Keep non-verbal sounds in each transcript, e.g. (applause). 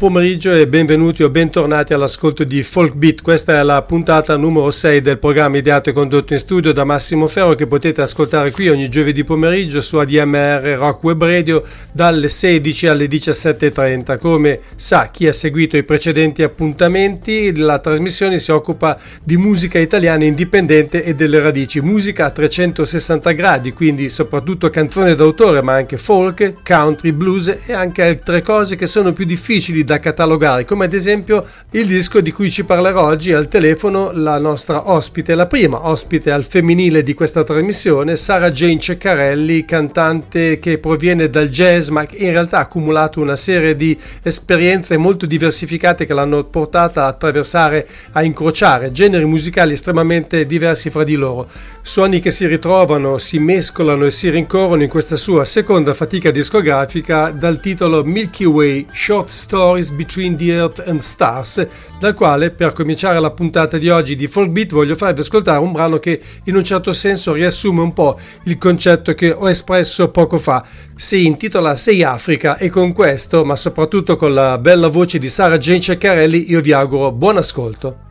Pomeriggio e benvenuti o bentornati all'ascolto di Folk Beat. Questa è la puntata numero 6 del programma ideato e condotto in studio da Massimo Ferro che potete ascoltare qui ogni giovedì pomeriggio su ADMR Rock Web Radio dalle 16 alle 17.30. Come sa chi ha seguito i precedenti appuntamenti, la trasmissione si occupa di musica italiana indipendente e delle radici. Musica a 360 gradi, quindi soprattutto canzone d'autore, ma anche folk, country, blues e anche altre cose che sono più difficili da catalogare, come ad esempio il disco di cui ci parlerà oggi al telefono la nostra ospite, la prima ospite al femminile di questa trasmissione, Sara Jane Ceccarelli, cantante che proviene dal jazz ma che in realtà ha accumulato una serie di esperienze molto diversificate che l'hanno portata a attraversare, a incrociare generi musicali estremamente diversi fra di loro. Suoni che si ritrovano, si mescolano e si rincorrono in questa sua seconda fatica discografica dal titolo Milky Way Short Story Stories Between the Earth and Stars, dal quale per cominciare la puntata di oggi di Folk Beat voglio farvi ascoltare un brano che in un certo senso riassume un po' il concetto che ho espresso poco fa. Si intitola Sei Africa e con questo, ma soprattutto con la bella voce di Sara Jane Ceccarelli, io vi auguro buon ascolto.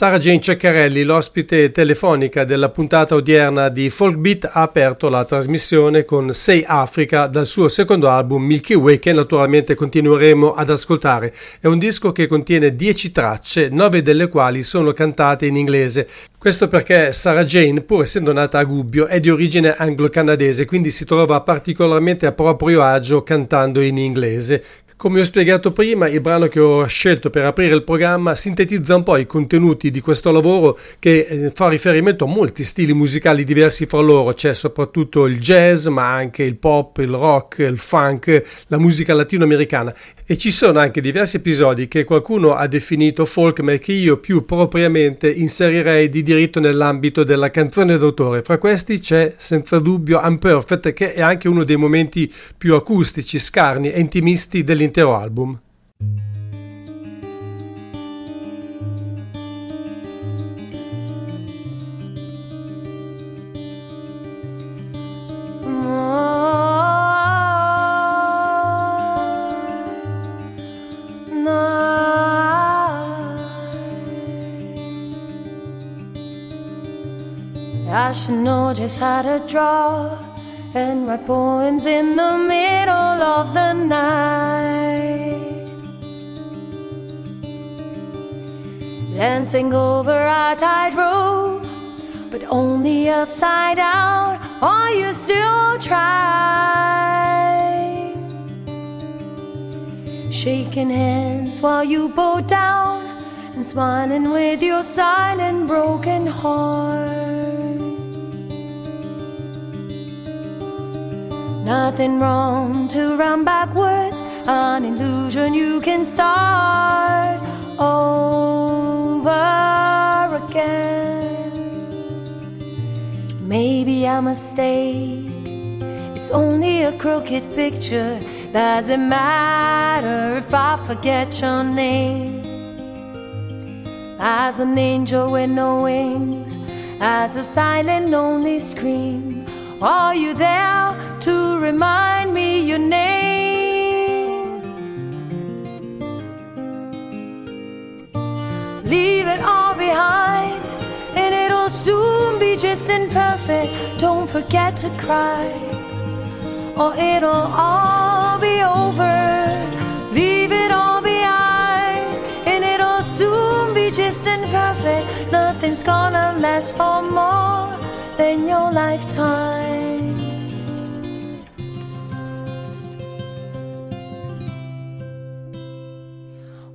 Sara Jane Ceccarelli, l'ospite telefonica della puntata odierna di Folk Beat, ha aperto la trasmissione con Say Africa dal suo secondo album Milky Way che naturalmente continueremo ad ascoltare. È un disco che contiene 10 tracce, 9 delle quali sono cantate in inglese. Questo perché Sarah Jane, pur essendo nata a Gubbio, è di origine anglo-canadese, quindi si trova particolarmente a proprio agio cantando in inglese. Come ho spiegato prima, il brano che ho scelto per aprire il programma sintetizza un po' i contenuti di questo lavoro che eh, fa riferimento a molti stili musicali diversi fra loro, c'è soprattutto il jazz, ma anche il pop, il rock, il funk, la musica latinoamericana e ci sono anche diversi episodi che qualcuno ha definito folk ma che io più propriamente inserirei di diritto nell'ambito della canzone d'autore. Fra questi c'è senza dubbio Unperfect che è anche uno dei momenti più acustici, scarni e intimisti dell'intero album. I should know just how to draw and write poems in the middle of the night. Dancing over a tightrope, but only upside down. Are you still trying? Shaking hands while you bow down and smiling with your silent broken heart. Nothing wrong to run backwards, an illusion you can start over again. Maybe a mistake, it's only a crooked picture. Doesn't matter if I forget your name. As an angel with no wings, as a silent, lonely scream. Are you there to remind me your name? Leave it all behind, and it'll soon be just imperfect. Don't forget to cry, or it'll all be over. Leave it all behind, and it'll soon be just imperfect. Nothing's gonna last for more than your lifetime.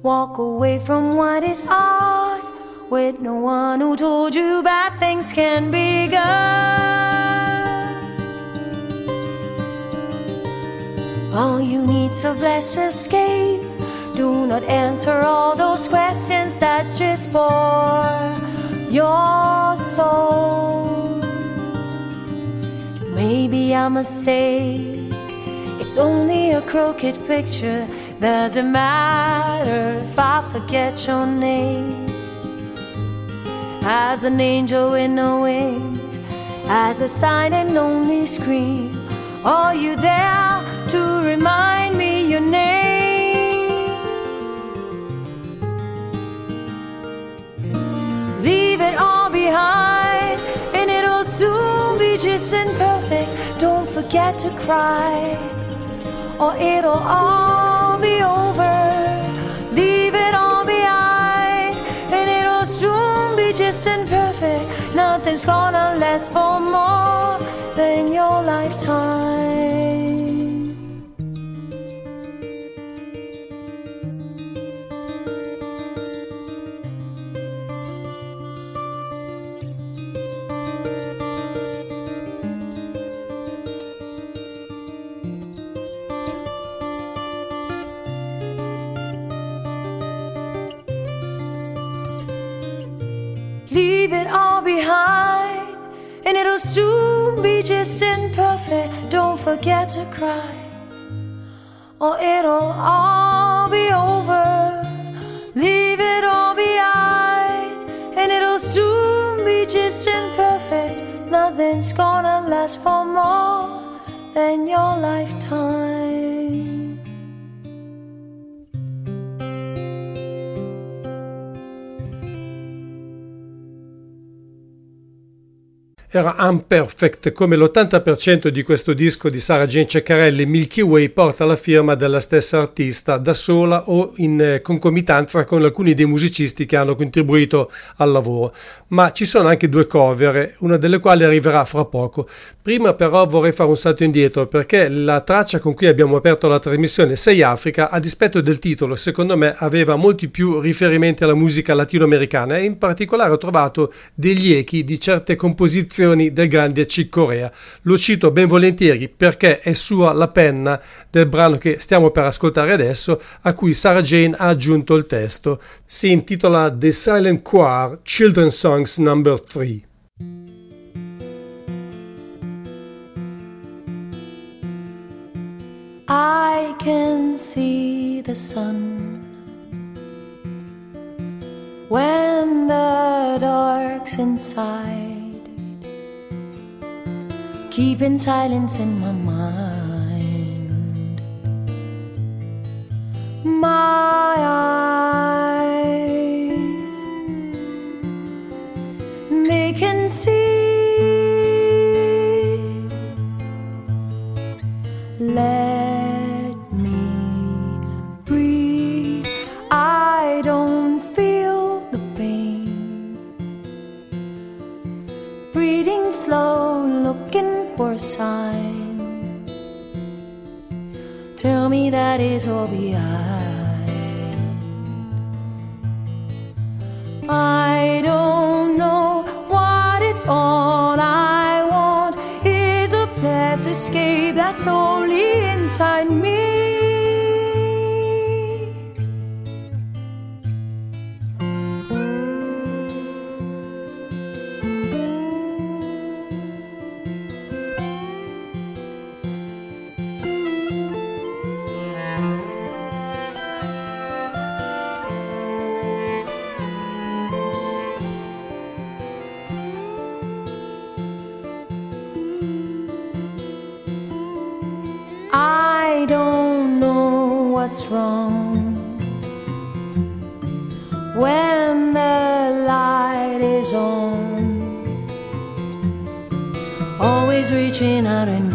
Walk away from what is odd with no one who told you bad things can be good. All you need need's a blessed escape. Do not answer all those questions that just bore your soul. Maybe I'm a mistake. It's only a crooked picture. Doesn't matter if I forget your name. As an angel with no wings, as a sign and lonely scream. Are you there to remind me your name? Leave it all behind, and it'll soon be just imperfect. Don't forget to cry, or it'll all be over. Leave it all behind, and it'll soon be just imperfect. Nothing's gonna last for more than your lifetime. Leave it all behind, and it'll soon be just imperfect. Don't forget to cry, or it'll all be over. Leave it all behind, and it'll soon be just imperfect. Nothing's gonna last for more than your lifetime. Era Unperfect, come l'80% di questo disco di Sara Jane Ceccarelli, Milky Way porta la firma della stessa artista, da sola o in concomitanza con alcuni dei musicisti che hanno contribuito al lavoro. Ma ci sono anche due cover, una delle quali arriverà fra poco. Prima però vorrei fare un salto indietro perché la traccia con cui abbiamo aperto la trasmissione Sei Africa, a dispetto del titolo, secondo me aveva molti più riferimenti alla musica latinoamericana e in particolare ho trovato degli echi di certe composizioni creazioni del grande Chick Corea. Lo cito ben volentieri perché è sua la penna del brano che stiamo per ascoltare adesso, a cui Sarah Jane ha aggiunto il testo. Si intitola The Silent Choir Children's Songs No. 3. I can see the sun when the dark's inside. Keeping silence in my mind. My eyes, they can see. Let me breathe. I don't feel the pain. Breathing slow, looking for a sign. Tell me that is all behind. I don't know what it's all I want is a blessed escape that's only inside me. What's wrong when the light is on. Always reaching out in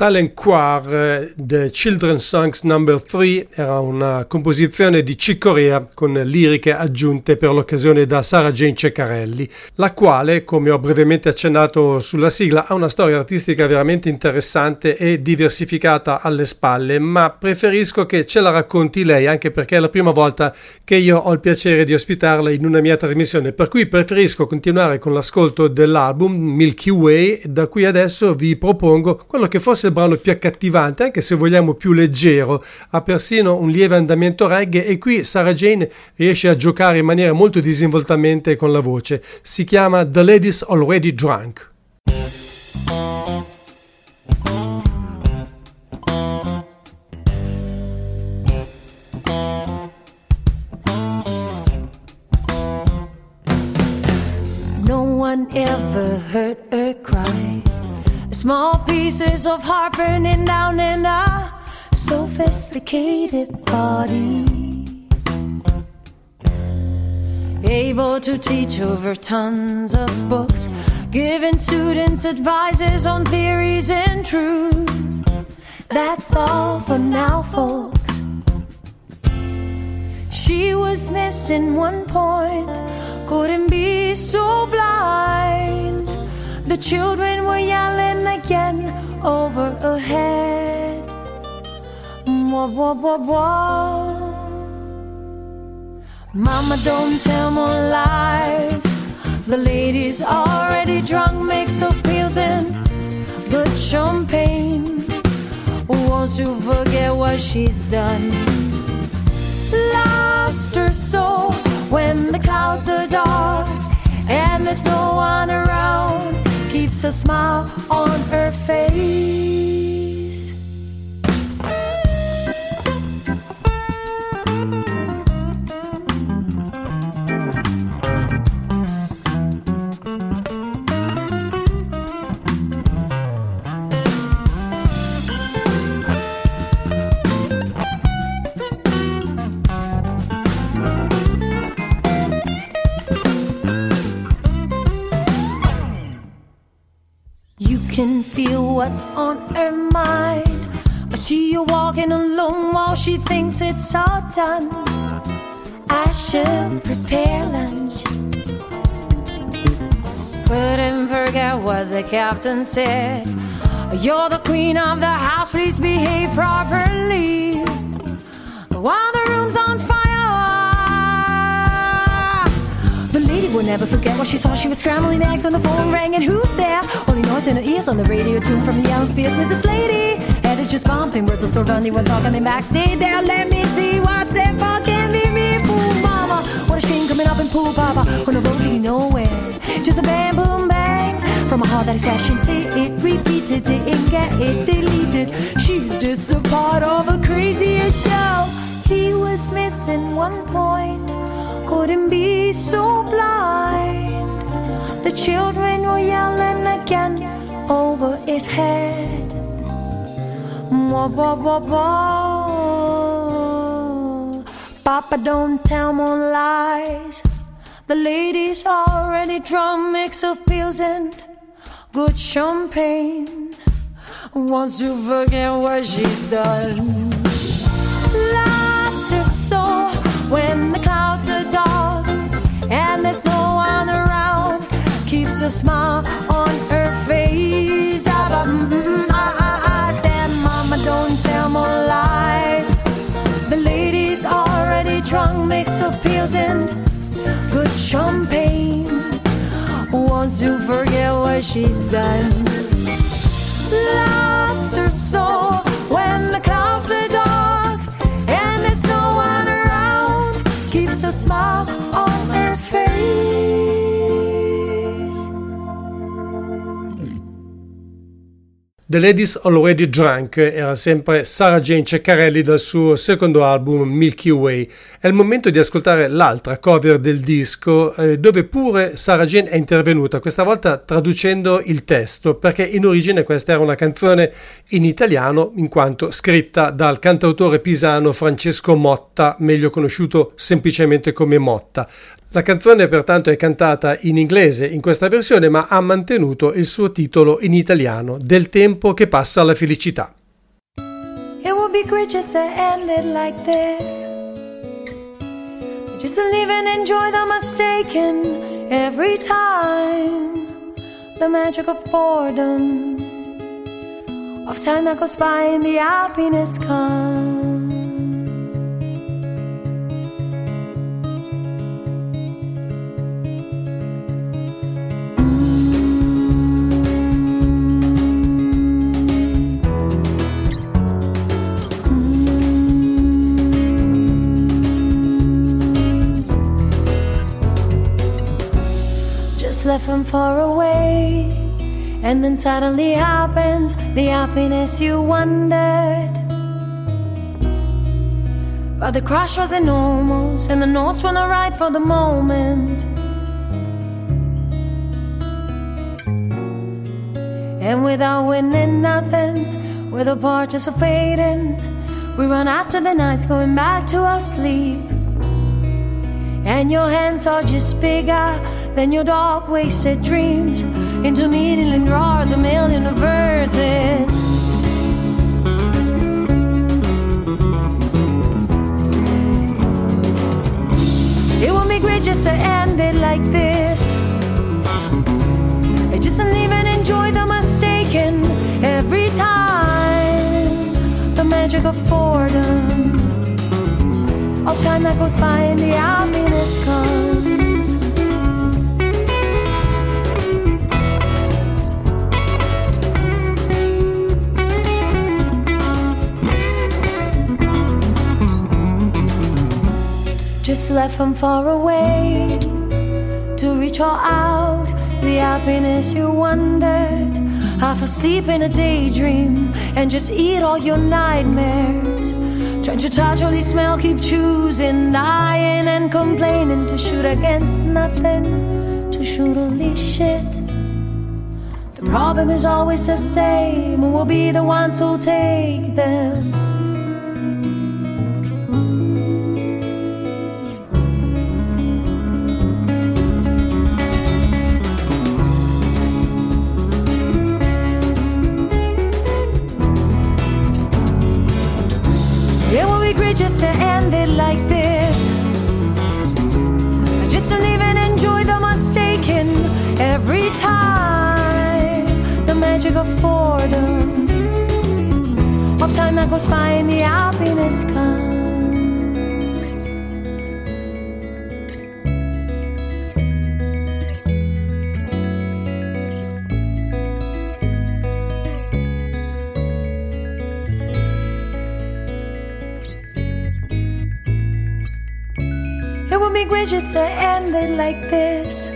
Silent Choir, eh, The Children's Songs No. 3, era una composizione di Chick Corea con liriche aggiunte per l'occasione da Sarah Jane Ceccarelli, la quale, come ho brevemente accennato sulla sigla, ha una storia artistica veramente interessante e diversificata alle spalle, ma preferisco che ce la racconti lei, anche perché è la prima volta che io ho il piacere di ospitarla in una mia trasmissione, per cui preferisco continuare con l'ascolto dell'album Milky Way, da cui adesso vi propongo quello che forse è il brano più accattivante, anche se vogliamo più leggero, ha persino un lieve andamento reggae e qui Sarah Jane riesce a giocare in maniera molto disinvoltamente con la voce. Si chiama The Ladies Already Drunk. No one ever heard her cry. Small pieces of heart burning down in a sophisticated body. able to teach over tons of books, giving students advices on theories and truth. That's all for now, folks. She was missing one point, couldn't be so blind. The children were yelling again over ahead. Wah, wah, wah, wah. Mama, don't tell more lies. The lady's already drunk, mix of pills and good champagne. Wants to forget what she's done. Lost her soul when the clouds are dark and there's no one around. Keeps a smile on her face. Feel what's on her mind. I see you walking alone while she thinks it's all done. I should prepare lunch. Couldn't forget what the captain said. You're the queen of the house, please behave properly. While the room's on fire. Will never forget what she saw. She was scrambling eggs when the phone rang, and who's there? Only noise in her ears on the radio tune from the Spears. Mrs. Lady, head is just bumping. Words are so runny. What's all coming back? Stay there, let me see what's it fucking me, me, boom, mama. What a scream coming up in pool, papa. On the road leading nowhere. Just a bam, boom, bang. From a heart that is crashing, see it repeated, didn't get it deleted. She's just a part of a crazier show. He was missing one point couldn't be so blind. The children were yelling again over his head. Papa, don't tell more lies. The ladies already drunk, mix of pills and good champagne. Wants to forget what she's done. There's no one around. Keeps a smile on her face. Ah, bah, mm, mm, ah, ah, ah. Said, Mama, don't tell more lies. The lady's already drunk, mix of pills and good champagne. Wants to forget what she's done. Lost her soul The Ladies Already Drunk era sempre Sarah Jane Ceccarelli dal suo secondo album Milky Way. È il momento di ascoltare l'altra cover del disco eh, dove pure Sarah Jane è intervenuta, questa volta traducendo il testo, perché in origine questa era una canzone in italiano in quanto scritta dal cantautore pisano Francesco Motta, meglio conosciuto semplicemente come Motta. La canzone pertanto è cantata in inglese in questa versione ma ha mantenuto il suo titolo in italiano, Del tempo che passa alla felicità. It would be great just to end it like this. Just to live and enjoy the mistaken every time. The magic of boredom, of time that goes by and the happiness comes. Left from far away, and then suddenly happens the happiness you wondered. But the crush was enormous, and the notes were not right for the moment. And without winning nothing, with the parties fading, we run after the nights going back to our sleep. And your hands are just bigger than your dark, wasted dreams. Into meaningless drawers, a million of verses. It would be great just to end it like this. I just don't even enjoy the mistaken every time. The magic of boredom, of time that goes by and the happiness comes. Just left from far away to reach all out the happiness you wanted. Half asleep in a daydream and just eat all your nightmares. Trying to touch only smell, keep choosing, lying and complaining to shoot against nothing, to shoot only shit. The problem is always the same, we'll be the ones who'll take them. Be great just to end it like this.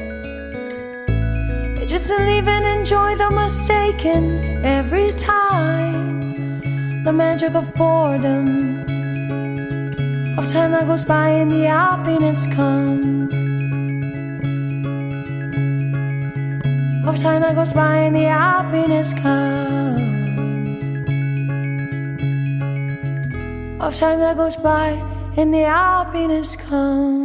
Just to leave and enjoy the mistaken every time. The magic of boredom, of time that goes by and the happiness comes. Of time that goes by and the happiness comes. Of time that goes by and the happiness comes.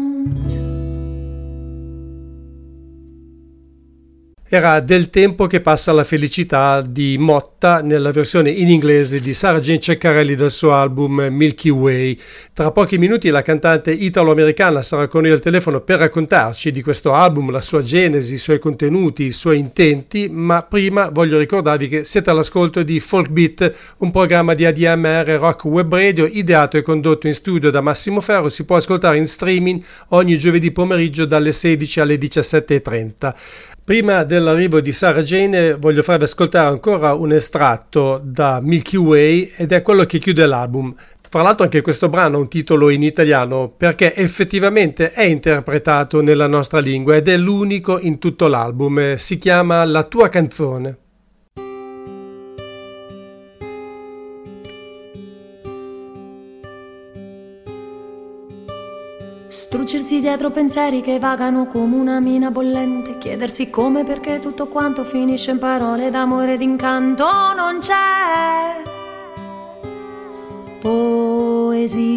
Era Del tempo che passa la felicità di Motta nella versione in inglese di Sara Jane Ceccarelli del suo album Milky Way. Tra pochi minuti la cantante italo-americana sarà con noi al telefono per raccontarci di questo album, la sua genesi, i suoi contenuti, i suoi intenti, ma prima voglio ricordarvi che siete all'ascolto di Folk Beat, un programma di ADMR Rock Web Radio ideato e condotto in studio da Massimo Ferro, si può ascoltare in streaming ogni giovedì pomeriggio dalle 16 alle 17.30. Prima dell'arrivo di Sarah Jane voglio farvi ascoltare ancora un estratto da Milky Way ed è quello che chiude l'album. Fra l'altro anche questo brano ha un titolo in italiano perché effettivamente è interpretato nella nostra lingua ed è l'unico in tutto l'album. Si chiama La tua canzone. Struggersi dietro pensieri che vagano come una mina bollente, chiedersi come perché tutto quanto finisce in parole d'amore ed incanto non c'è poesia.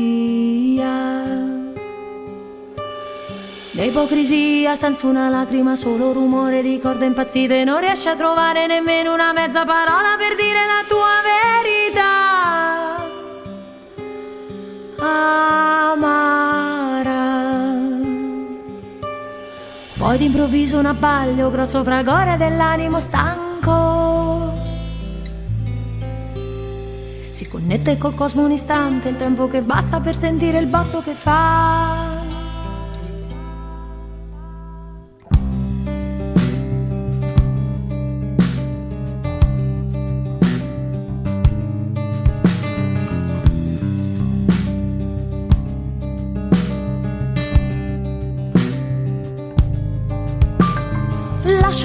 Né ipocrisia senza una lacrima, solo rumore di corde impazzite, non riesci a trovare nemmeno una mezza parola per dire la tua verità Poi d'improvviso un abbaglio, grosso fragore dell'animo stanco. Si connette col cosmo un istante, il tempo che basta per sentire il botto che fa.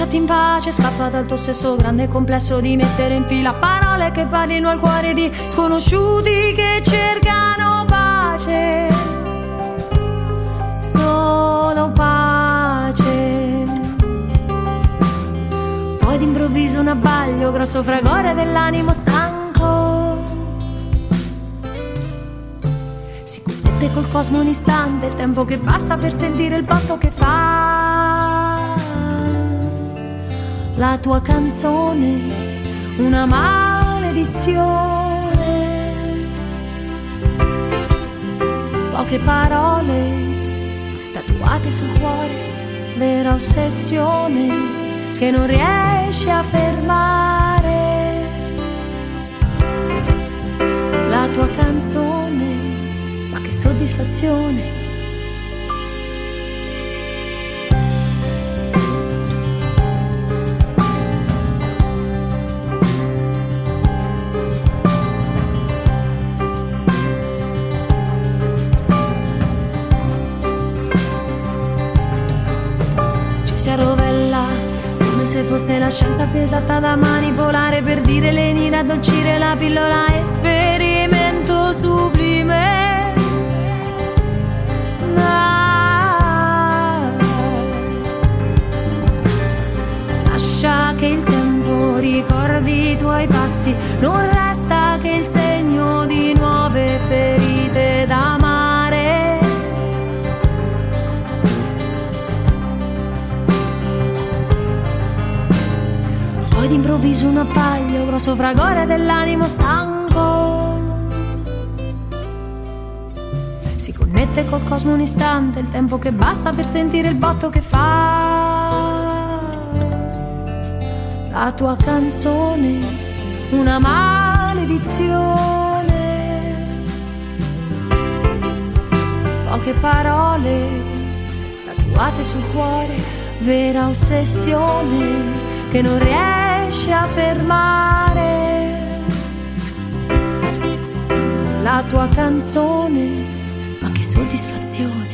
Lasciati in pace, scappa dal tuo stesso grande complesso di mettere in fila parole che parlino al cuore di sconosciuti che cercano pace. Solo pace. Poi d'improvviso un abbaglio, grosso fragore dell'animo stanco. Si connette col cosmo un istante, il tempo che passa per sentire il botto che La tua canzone, una maledizione. Poche parole tatuate sul cuore, vera ossessione che non riesci a fermare. La tua canzone che soddisfazione. Più esatta da manipolare per dire leni, raddolcire la pillola, esperimento sublime. Lascia che il tempo ricordi i tuoi passi, non resta che il segno di nuove ferite D'improvviso un appaglio, grosso fragore dell'animo stanco. Si connette col cosmo un istante, il tempo che basta per sentire il botto che fa. La tua canzone, una maledizione. Poche parole tatuate sul cuore, vera ossessione che non riesci a fermare. La tua canzone che soddisfazione.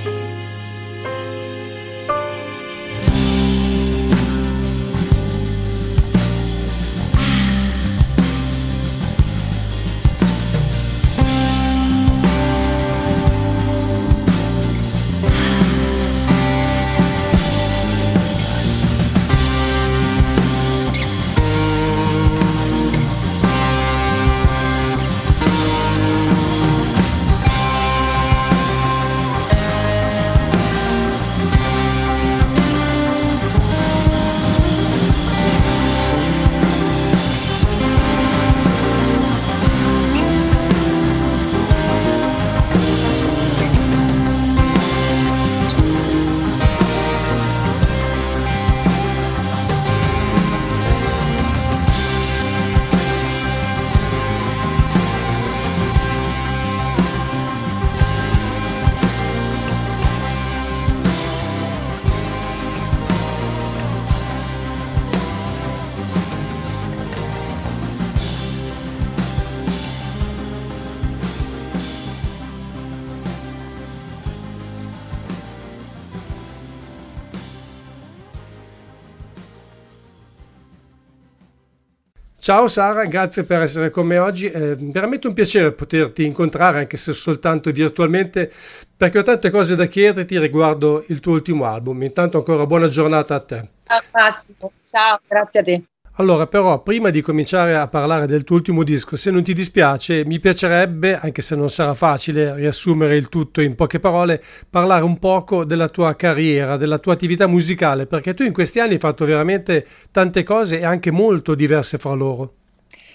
Ciao Sara, grazie per essere con me oggi. È veramente un piacere poterti incontrare, anche se soltanto virtualmente, perché ho tante cose da chiederti riguardo il tuo ultimo album. Intanto ancora buona giornata a te. Ciao Massimo, ciao, grazie a te. Allora, però, prima di cominciare a parlare del tuo ultimo disco, se non ti dispiace, mi piacerebbe, anche se non sarà facile riassumere il tutto in poche parole, parlare un poco della tua carriera, della tua attività musicale, perché tu in questi anni hai fatto veramente tante cose e anche molto diverse fra loro.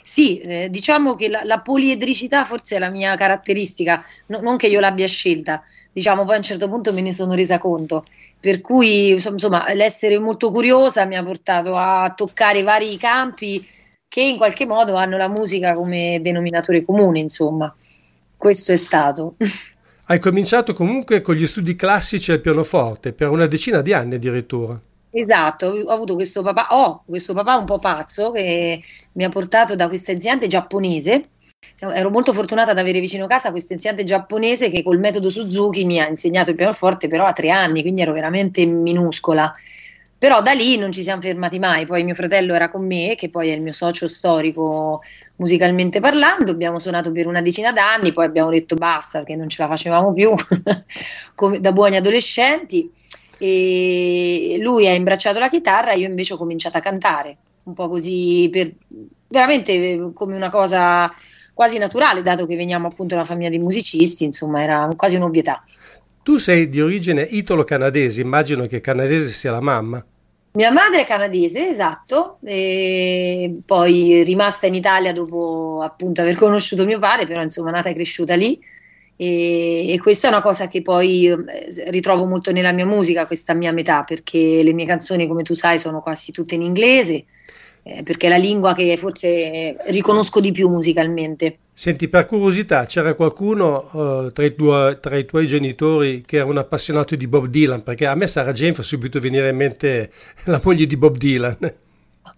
Sì, eh, diciamo che la, la, poliedricità forse è la mia caratteristica, no, non che io l'abbia scelta, diciamo poi a un certo punto me ne sono resa conto per cui insomma l'essere molto curiosa mi ha portato a toccare vari campi che in qualche modo hanno la musica come denominatore comune, insomma. Questo è stato. Hai cominciato comunque con gli studi classici al pianoforte per una decina di anni addirittura. Esatto, ho avuto questo papà, oh, questo papà un po' pazzo che mi ha portato da questa insegnante giapponese. Ero molto fortunata ad avere vicino casa questo insegnante giapponese che col metodo Suzuki mi ha insegnato il pianoforte però a tre anni, quindi ero veramente minuscola. Però da lì non ci siamo fermati mai, poi mio fratello era con me, che poi è il mio socio storico musicalmente parlando, abbiamo suonato per una decina d'anni, poi abbiamo detto basta perché non ce la facevamo più (laughs) da buoni adolescenti e lui ha imbracciato la chitarra, io invece ho cominciato a cantare, un po' così per veramente come una cosa quasi naturale, dato che veniamo appunto da una famiglia di musicisti, insomma era quasi un'ovvietà. Tu sei di origine italo-canadese, immagino che canadese sia la mamma. Mia madre è canadese, esatto, e poi rimasta in Italia dopo appunto aver conosciuto mio padre, però insomma nata e cresciuta lì. E, e, questa è una cosa che poi eh, ritrovo molto nella mia musica, questa mia metà, perché le mie canzoni, come tu sai, sono quasi tutte in inglese eh, perché è la lingua che forse riconosco di più musicalmente. Senti, per curiosità, c'era qualcuno uh, tra, i tuoi, tra, i tuoi genitori che era un appassionato di Bob Dylan? Perché a me Sarah Jane fa subito venire in mente la moglie di Bob Dylan.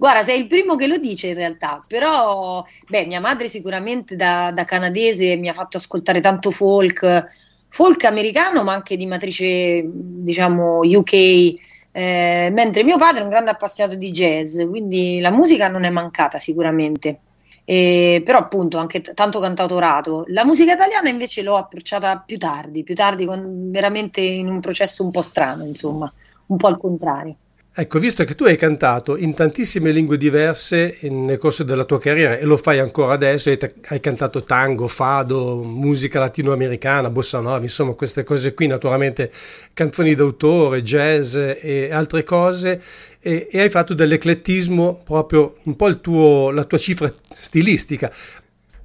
Guarda, sei il primo che lo dice in realtà, però beh, mia madre sicuramente da, da canadese mi ha fatto ascoltare tanto folk, folk americano ma anche di matrice diciamo UK, eh, mentre mio padre è un grande appassionato di jazz, quindi la musica non è mancata sicuramente. Eh, però appunto anche t- tanto cantautorato. La musica italiana invece l'ho approcciata più tardi, più tardi con, veramente in un processo un po' strano, insomma, un po' al contrario. Ecco, visto che tu hai cantato in tantissime lingue diverse nel corso della tua carriera e lo fai ancora adesso, hai, cantato tango, fado, musica latinoamericana, bossa nova, insomma queste cose qui, naturalmente canzoni d'autore, jazz e altre cose, e, e hai fatto dell'eclettismo proprio un po' tuo, la tua cifra stilistica.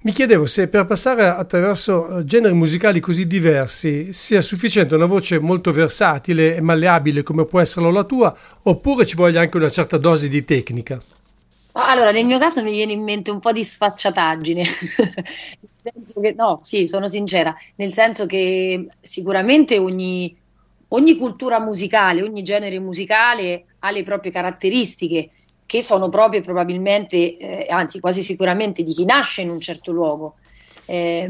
Mi chiedevo se per passare attraverso eh, generi musicali così diversi sia sufficiente una voce molto versatile e malleabile come può essere la tua, oppure ci voglia anche una certa dose di tecnica. Allora, nel mio caso mi viene in mente un po' di sfacciataggine. (laughs) che, no, sì, sono sincera, nel senso che sicuramente ogni, ogni cultura musicale, ogni genere musicale ha le proprie caratteristiche che sono proprio probabilmente, eh, anzi quasi sicuramente di chi nasce in un certo luogo. Eh,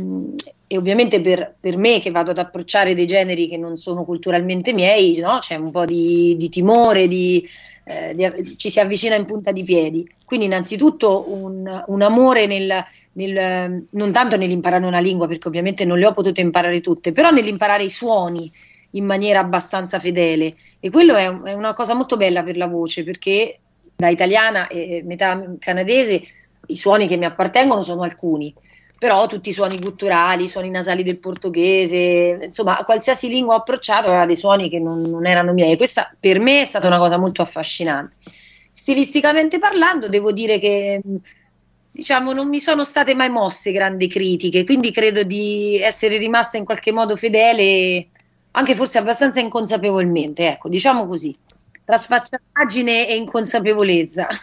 e ovviamente per, per, me che vado ad approcciare dei generi che non sono culturalmente miei, no? c'è un po' di, di timore, di, eh, di, ci si avvicina in punta di piedi. Quindi innanzitutto un, un amore nel, nel, non tanto nell'imparare una lingua, perché ovviamente non le ho potute imparare tutte, però nell'imparare i suoni in maniera abbastanza fedele. E quello è, è una cosa molto bella per la voce, perché da italiana e metà canadese, i suoni che mi appartengono sono alcuni, però tutti i suoni culturali, i suoni nasali del portoghese, insomma, qualsiasi lingua ho approcciato aveva dei suoni che non, non erano miei. Questa per me è stata una cosa molto affascinante. Stilisticamente parlando, devo dire che diciamo non mi sono state mai mosse grandi critiche, quindi credo di essere rimasta in qualche modo fedele, anche forse abbastanza inconsapevolmente, ecco, diciamo così tra sfacciataggine e inconsapevolezza. (laughs)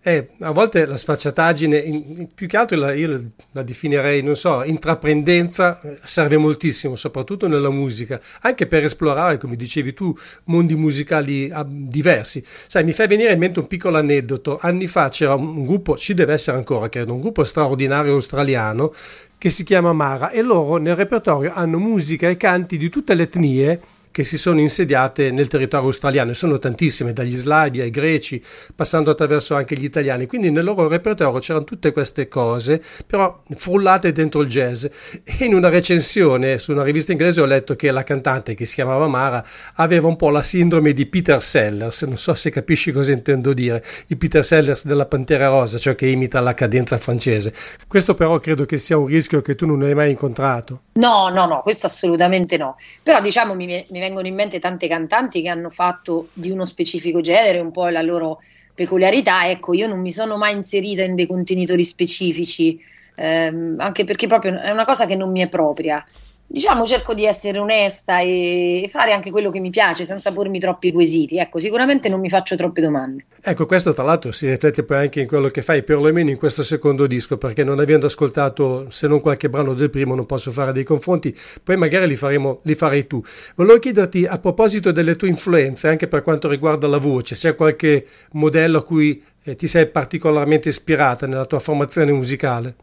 Eh, a volte la sfacciataggine, in, in, più che altro la, io la, definirei, non so, intraprendenza, eh, serve moltissimo, soprattutto nella musica, anche per esplorare, come dicevi tu, mondi musicali ah, diversi. Sai, mi fai venire in mente un piccolo aneddoto. Anni fa c'era un, un gruppo, ci deve essere ancora, credo, un gruppo straordinario australiano che si chiama Mara e loro nel repertorio hanno musica e canti di tutte le etnie che si sono insediate nel territorio australiano e sono tantissime, dagli slavi ai greci, passando attraverso anche gli italiani. Quindi nel loro repertorio c'erano tutte queste cose, però frullate dentro il jazz. E in una recensione su una rivista inglese ho letto che la cantante, che si chiamava Mara, aveva un po' la sindrome di Peter Sellers. Non so se capisci cosa intendo dire. Il Peter Sellers della Pantera Rosa, cioè che imita la cadenza francese. Questo però credo che sia un rischio che tu non hai mai incontrato. No, no, no, questo assolutamente no. Però diciamo mi, mi vengono in mente tante cantanti che hanno fatto di uno specifico genere un po' la loro peculiarità. Ecco, io non mi sono mai inserita in dei contenitori specifici, ehm, anche perché proprio è una cosa che non mi è propria diciamo cerco di essere onesta e fare anche quello che mi piace senza pormi troppi quesiti. Ecco, sicuramente non mi faccio troppe domande. Ecco, questo tra l'altro si riflette poi anche in quello che fai, perlomeno in questo secondo disco, perché non avendo ascoltato se non qualche brano del primo non posso fare dei confronti, poi magari li, faremo, li farei tu. Volevo chiederti a proposito delle tue influenze, anche per quanto riguarda la voce, se c'è qualche modello a cui eh, ti sei particolarmente ispirata nella tua formazione musicale?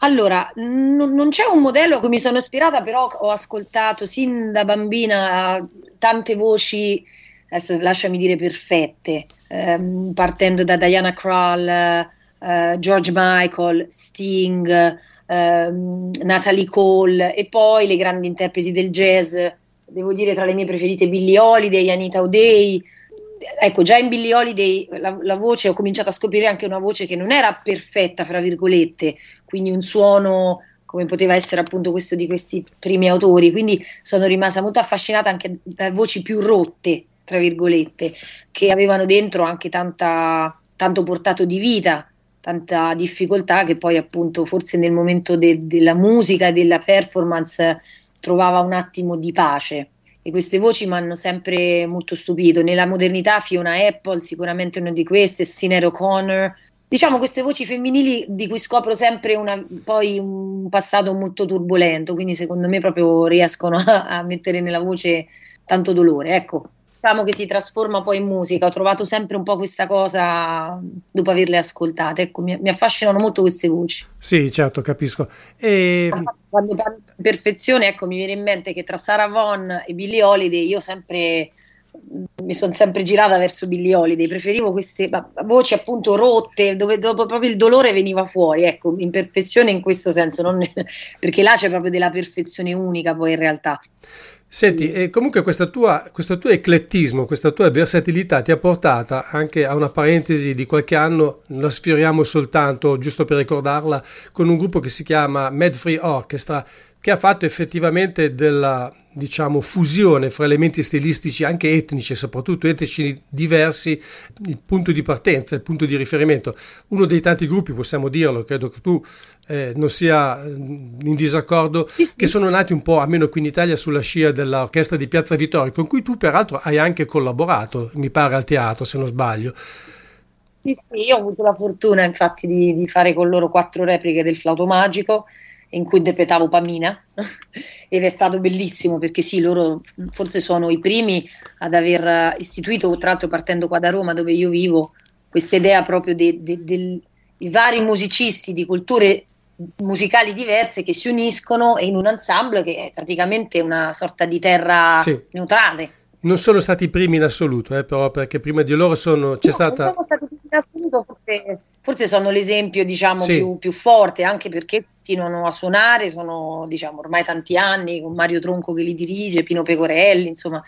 Allora, n- non c'è un modello a cui mi sono ispirata, però ho ascoltato sin da bambina tante voci, adesso lasciami dire perfette, ehm, partendo da Diana Krall, eh, George Michael, Sting, ehm, Natalie Cole e poi le grandi interpreti del jazz, devo dire tra le mie preferite Billie Holiday, Anita O'Day, ecco, già in Billy Holiday la, la, voce, ho cominciato a scoprire anche una voce che non era perfetta, fra virgolette, quindi un suono come poteva essere appunto questo di questi primi autori, quindi sono rimasta molto affascinata anche da voci più rotte, tra virgolette, che avevano dentro anche tanta, tanto portato di vita, tanta difficoltà che poi appunto forse nel momento de, della musica e della performance trovava un attimo di pace e queste voci mi hanno sempre molto stupito. Nella modernità Fiona Apple sicuramente una di queste, Sinead O'Connor, diciamo queste voci femminili di cui scopro sempre una, poi un passato molto turbolento, quindi secondo me proprio riescono a, (laughs) a mettere nella voce tanto dolore. Ecco, diciamo che si trasforma poi in musica. Ho trovato sempre un po' questa cosa dopo averle ascoltate. Ecco, mi, mi affascinano molto queste voci. Sì, certo, capisco. E... Quando parlo di perfezione, ecco, mi viene in mente che tra Sarah Vaughan e Billie Holiday io sempre mi sono sempre girata verso Billie Holiday, preferivo queste voci appunto rotte dove, dove proprio il dolore veniva fuori, ecco, imperfezione in questo senso, non, (laughs) perché là c'è proprio della perfezione unica poi in realtà. Senti, e comunque tua, questo tuo eclettismo, questa tua versatilità ti ha portata anche a una parentesi di qualche anno, la sfioriamo soltanto, giusto per ricordarla, con un gruppo che si chiama Mad Free Orchestra, che ha fatto effettivamente della diciamo, fusione fra elementi stilistici anche etnici e soprattutto etnici diversi, il punto di partenza, il punto di riferimento. Uno dei tanti gruppi, possiamo dirlo, credo che tu eh, non sia mm, in disaccordo, sì, sì. che sono nati un po', almeno qui in Italia, sulla scia dell'orchestra di Piazza Vittorio, con cui tu peraltro hai anche collaborato, mi pare, al teatro, se non sbaglio. Sì, sì, io ho avuto la fortuna infatti di, di fare con loro quattro repliche del flauto magico in cui interpretavo Pamina (laughs) ed è stato bellissimo perché sì, loro forse sono i primi ad aver istituito, tra l'altro partendo qua da Roma dove io vivo, questa idea proprio dei de, de, vari musicisti di culture musicali diverse che si uniscono in un ensemble che è praticamente una sorta di terra sì. neutrale. Non sono stati i primi in assoluto, eh, però, perché prima di loro sono, c'è no, stata... Non sono stati i primi in assoluto, forse, forse sono l'esempio diciamo, sì. più, più, forte, anche perché continuano a suonare, sono diciamo, ormai tanti anni, con Mario Tronco che li dirige, Pino Pecorelli, insomma.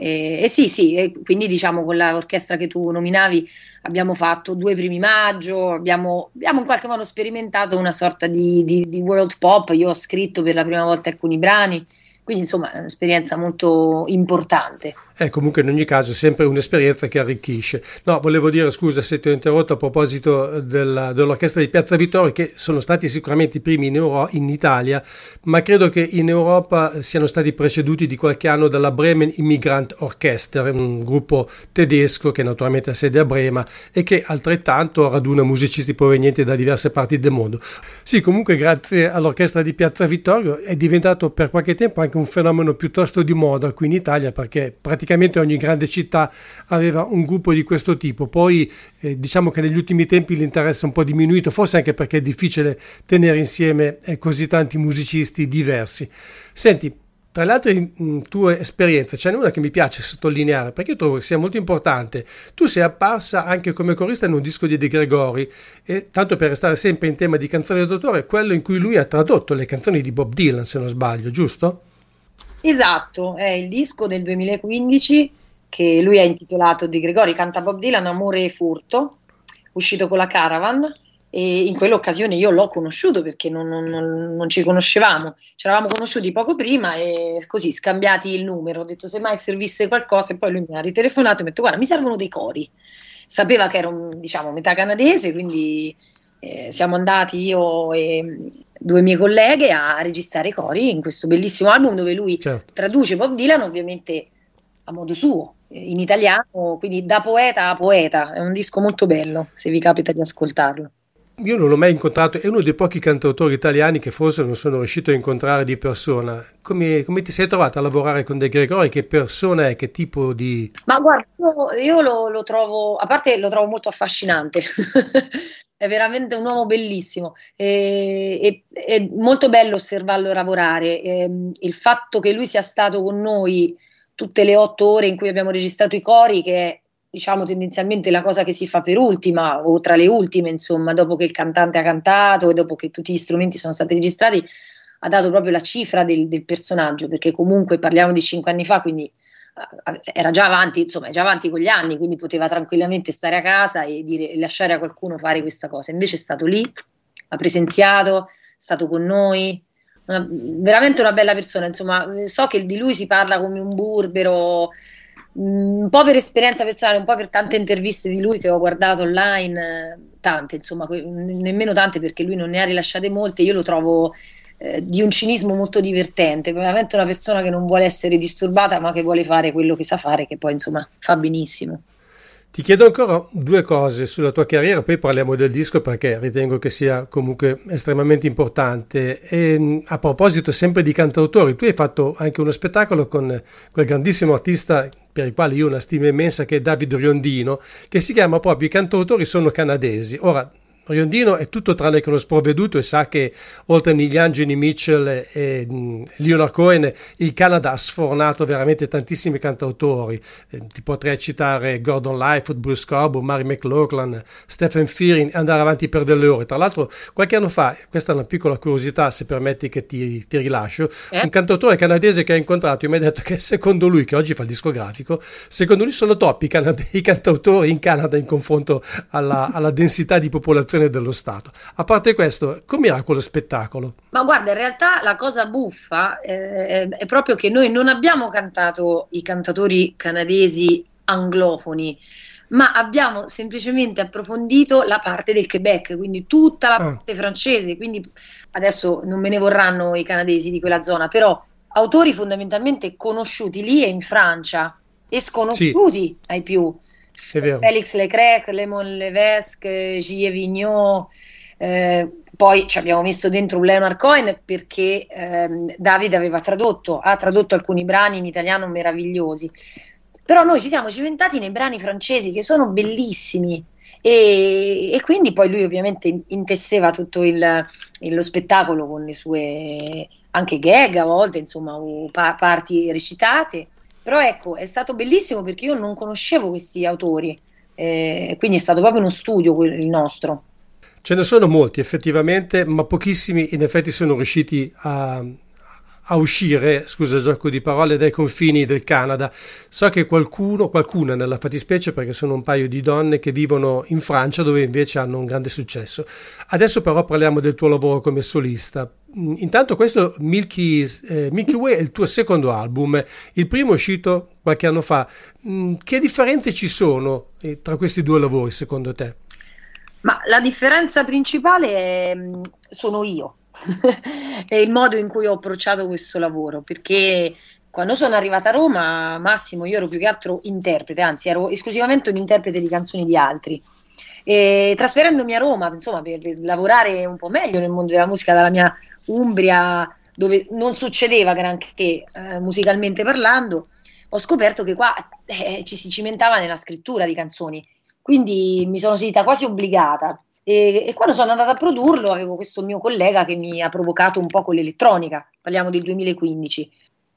E, e sì, sì, e quindi diciamo con l'orchestra che tu nominavi abbiamo fatto due primi maggio, abbiamo, abbiamo in qualche modo sperimentato una sorta di, di, di world pop, io ho scritto per la prima volta alcuni brani quindi insomma è un'esperienza molto importante. È comunque in ogni caso sempre un'esperienza che arricchisce. No, volevo dire scusa se ti ho interrotto a proposito della, dell'orchestra di Piazza Vittorio che sono stati sicuramente i primi in, Euro, in, Italia, ma credo che in Europa siano stati preceduti di qualche anno dalla Bremen Immigrant Orchestra, un gruppo tedesco che naturalmente ha sede a Brema e che altrettanto raduna musicisti provenienti da diverse parti del mondo. Sì, comunque grazie all'orchestra di Piazza Vittorio è diventato per qualche tempo anche un fenomeno piuttosto di moda qui in Italia perché praticamente ogni grande città aveva un gruppo di questo tipo. Poi eh, diciamo che negli ultimi tempi l'interesse è un po' diminuito, forse anche perché è difficile tenere insieme eh, così tanti musicisti diversi. Senti, tra le altre mm, tue esperienze, ce n'è una che mi piace sottolineare perché io trovo che sia molto importante. Tu sei apparsa anche come corista in un disco di De Gregori, e tanto per restare sempre in tema di canzoni d'autore, quello in cui lui ha tradotto le canzoni di Bob Dylan, se non sbaglio, giusto? Esatto, è il disco del 2015 che lui ha intitolato Di Gregori canta Bob Dylan Amore e furto, uscito con la Caravan. E in quell'occasione io l'ho conosciuto perché non, non, non, ci conoscevamo, ci eravamo conosciuti poco prima e così scambiati il numero, ho detto se mai servisse qualcosa e poi lui mi ha ritelefonato e mi ha detto guarda mi servono dei cori, sapeva che ero diciamo metà canadese quindi eh, siamo andati io e due mie colleghe a registrare i cori in questo bellissimo album dove lui certo. traduce Bob Dylan ovviamente a modo suo, in italiano, quindi da poeta a poeta. È un disco molto bello, se vi capita di ascoltarlo. Io non l'ho mai incontrato, è uno dei pochi cantautori italiani che forse non sono riuscito a incontrare di persona. Come, come ti sei trovata a lavorare con De Gregori? Che persona è? Che tipo di... Ma guarda, io lo, lo trovo, a parte lo trovo molto affascinante, (laughs) è veramente un uomo bellissimo e, e, è molto bello osservarlo lavorare. E, ehm, il fatto che lui sia stato con noi tutte le otto ore in cui abbiamo registrato i cori, che è diciamo tendenzialmente la cosa che si fa per ultima o tra le ultime, insomma, dopo che il cantante ha cantato e dopo che tutti gli strumenti sono stati registrati, ha dato proprio la cifra del, del personaggio, perché comunque parliamo di cinque anni fa, quindi era già avanti, insomma, già avanti con gli anni, quindi poteva tranquillamente stare a casa e dire, lasciare a qualcuno fare questa cosa. Invece è stato lì, ha presenziato, è stato con noi, una, veramente una bella persona. Insomma, so che di lui si parla come un burbero, mm, un po' per esperienza personale, un po' per tante interviste di lui che ho guardato online, tante, insomma, nemmeno tante perché lui non ne ha rilasciate molte. Io lo trovo eh, di un cinismo molto divertente, veramente una persona che non vuole essere disturbata ma che vuole fare quello che sa fare, che poi insomma fa benissimo. Ti chiedo ancora due cose sulla tua carriera, poi parliamo del disco perché ritengo che sia comunque estremamente importante. E, a proposito sempre di cantautori, tu hai fatto anche uno spettacolo con quel grandissimo artista per il quale io ho una stima immensa che è David Riondino, che si chiama proprio I cantautori sono canadesi. Ora, Riondino è tutto tranne che uno sprovveduto e sa che oltre a Neil Young, Mitchell e, mm, Leonard Cohen il Canada ha sfornato veramente tantissimi cantautori. Eh, ti potrei citare Gordon Lightfoot, Bruce Cobb, Mary McLaughlin, Stephen Fearing e andare avanti per delle ore. Tra l'altro qualche anno fa, questa è una piccola curiosità se permetti che ti, ti rilascio, eh? un cantautore canadese che ha incontrato mi ha detto che secondo lui, che oggi fa il discografico, secondo lui sono top i, canade- i cantautori in Canada in confronto alla, alla densità di popolazione amministrazione dello Stato. A parte questo, com'era quello spettacolo? Ma guarda, in realtà la cosa buffa eh, è proprio che noi non abbiamo cantato i cantatori canadesi anglofoni, ma abbiamo semplicemente approfondito la parte del Quebec, quindi tutta la ah. parte francese, quindi adesso non me ne vorranno i canadesi di quella zona, però autori fondamentalmente conosciuti lì e in Francia e sconosciuti sì. ai più. Felix Leclerc, Lemon Levesque, Gilles Vignot, eh, poi ci abbiamo messo dentro un Leonard Cohen perché ehm, Davide aveva tradotto, ha tradotto alcuni brani in italiano meravigliosi. Però noi ci siamo cimentati nei brani francesi che sono bellissimi. E, e quindi poi lui ovviamente intesseva tutto il, lo spettacolo con le sue anche gag a volte, insomma, o pa- parti recitate. Però ecco, è stato bellissimo perché io non conoscevo questi autori, eh, quindi è stato proprio uno studio il nostro. Ce ne sono molti effettivamente, ma pochissimi in effetti sono riusciti a, a uscire, scusa il gioco di parole, dai confini del Canada. So che qualcuno, qualcuna nella fattispecie, perché sono un paio di donne che vivono in Francia dove invece hanno un grande successo. Adesso però parliamo del tuo lavoro come solista. Mm, intanto questo Milky, eh, Milky Way è il tuo secondo album, il primo è uscito qualche anno fa. Mm, che differenze ci sono eh, tra questi due lavori secondo te? Ma la differenza principale è, mm, sono io, (laughs) è il modo in cui ho approcciato questo lavoro, perché quando sono arrivata a Roma, Massimo, io ero più che altro interprete, anzi ero esclusivamente un interprete di canzoni di altri. E trasferendomi a Roma, insomma, per, lavorare un po' meglio nel mondo della musica dalla mia Umbria, dove non succedeva granché eh, musicalmente parlando, ho scoperto che qua eh, ci si cimentava nella scrittura di canzoni. Quindi mi sono sentita quasi obbligata e, e, quando sono andata a produrlo avevo questo mio collega che mi ha provocato un po' con l'elettronica, parliamo del 2015.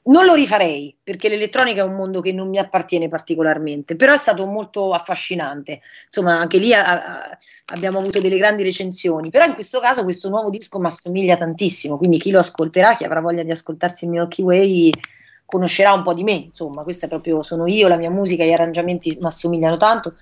Non lo rifarei perché l'elettronica è un mondo che non mi appartiene particolarmente, però è stato molto affascinante. Insomma, anche lì a, a, abbiamo avuto delle grandi recensioni. Però in questo caso questo nuovo disco mi assomiglia tantissimo, quindi chi lo ascolterà, chi avrà voglia di ascoltarsi il Milky Way, conoscerà un po' di me. Insomma, questa è proprio sono io, la mia musica, gli arrangiamenti mi assomigliano tanto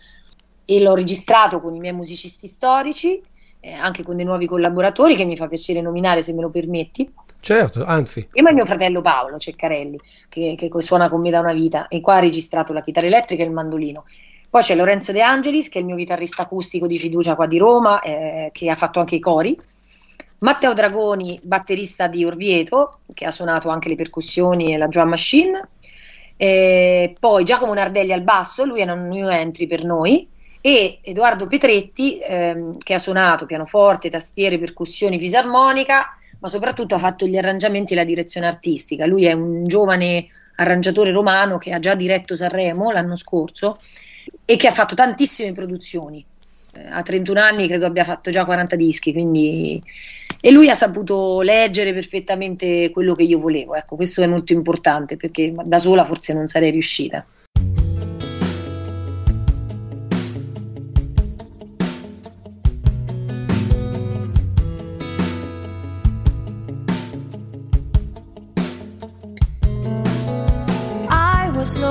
e l'ho registrato con i miei musicisti storici, eh, anche con dei nuovi collaboratori che mi fa piacere nominare se me lo permetti. Certo, anzi. Prima mio fratello Paolo Ceccarelli, che, che suona con me da una vita e qua ha registrato la chitarra elettrica e il mandolino. Poi c'è Lorenzo De Angelis, che è il mio chitarrista acustico di fiducia qua di Roma, eh, che ha fatto anche i cori. Matteo Dragoni, batterista di Orvieto, che ha suonato anche le percussioni e la drum machine. E poi Giacomo Nardelli al basso, lui è un new entry per noi e Edoardo Petretti ehm, che ha suonato pianoforte, tastiere, percussioni, fisarmonica, ma soprattutto ha fatto gli arrangiamenti e la direzione artistica. Lui è un giovane arrangiatore romano che ha già diretto Sanremo l'anno scorso e che ha fatto tantissime produzioni. Eh, a 31 anni credo abbia fatto già 40 dischi, quindi e lui ha saputo leggere perfettamente quello che io volevo. Ecco, questo è molto importante perché da sola forse non sarei riuscita.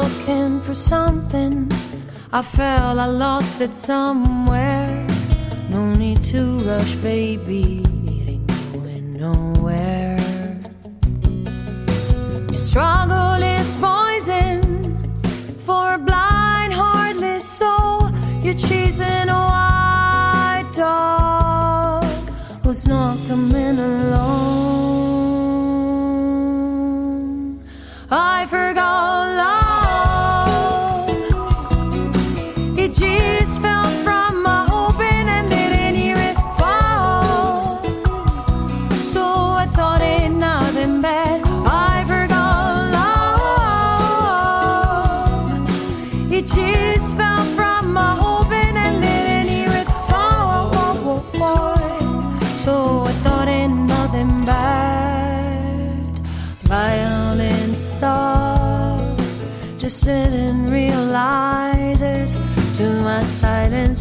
Looking for something. I fell, I lost it somewhere. No need to rush, baby. It ain't going nowhere. Your struggle is poison for a blind, heartless soul. You're chasing a white dog who's not coming along. I forgot love.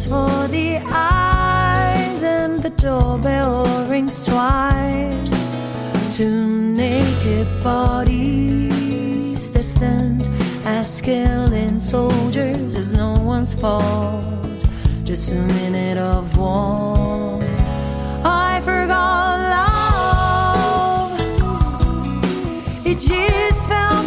For the eyes and the doorbell rings twice. Two naked bodies descend as skeleton soldiers is no one's fault. Just a minute of war. I forgot love. It just fell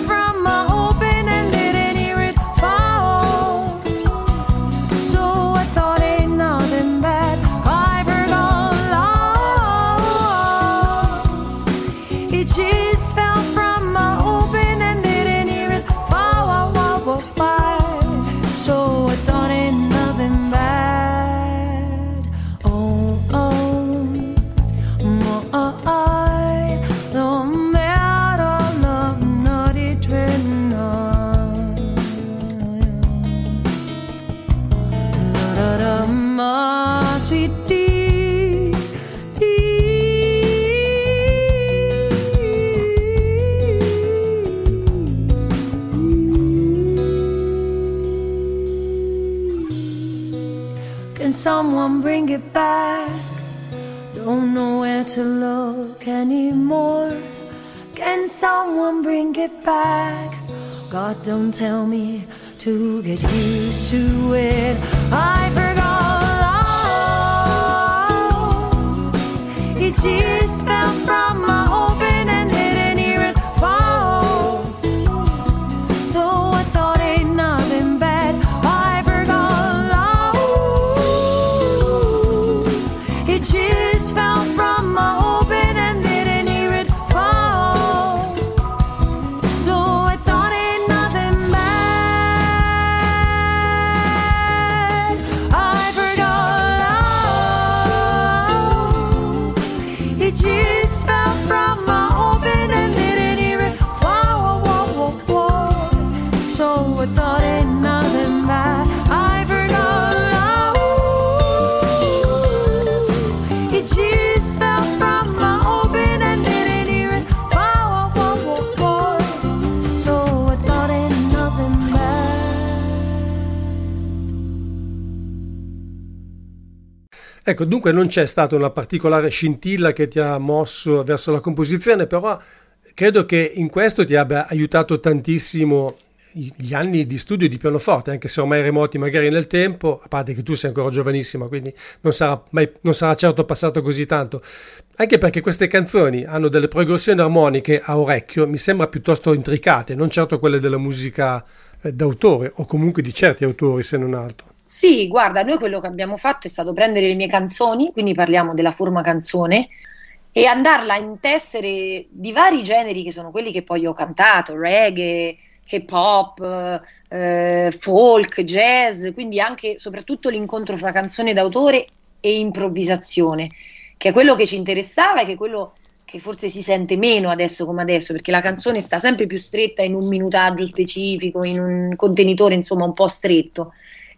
Ecco, dunque non c'è stata una particolare scintilla che ti ha mosso verso la composizione, però credo che in questo ti abbia aiutato tantissimo gli anni di studio di pianoforte, anche se ormai remoti magari nel tempo, a parte che tu sei ancora giovanissima, quindi non sarà, mai, non sarà certo passato così tanto, anche perché queste canzoni hanno delle progressioni armoniche a orecchio, mi sembra piuttosto intricate, non certo quelle della musica eh, d'autore o comunque di certi autori se non altro. Sì, guarda, noi quello che abbiamo fatto è stato prendere le mie canzoni, quindi parliamo della forma canzone, e andarla a intessere di vari generi che sono quelli che poi ho cantato, reggae, hip hop, eh, folk, jazz, quindi anche soprattutto l'incontro fra canzone d'autore e improvvisazione, che è quello che ci interessava e che è quello che forse si sente meno adesso come adesso, perché la canzone sta sempre più stretta in un minutaggio specifico, in un contenitore insomma un po' stretto.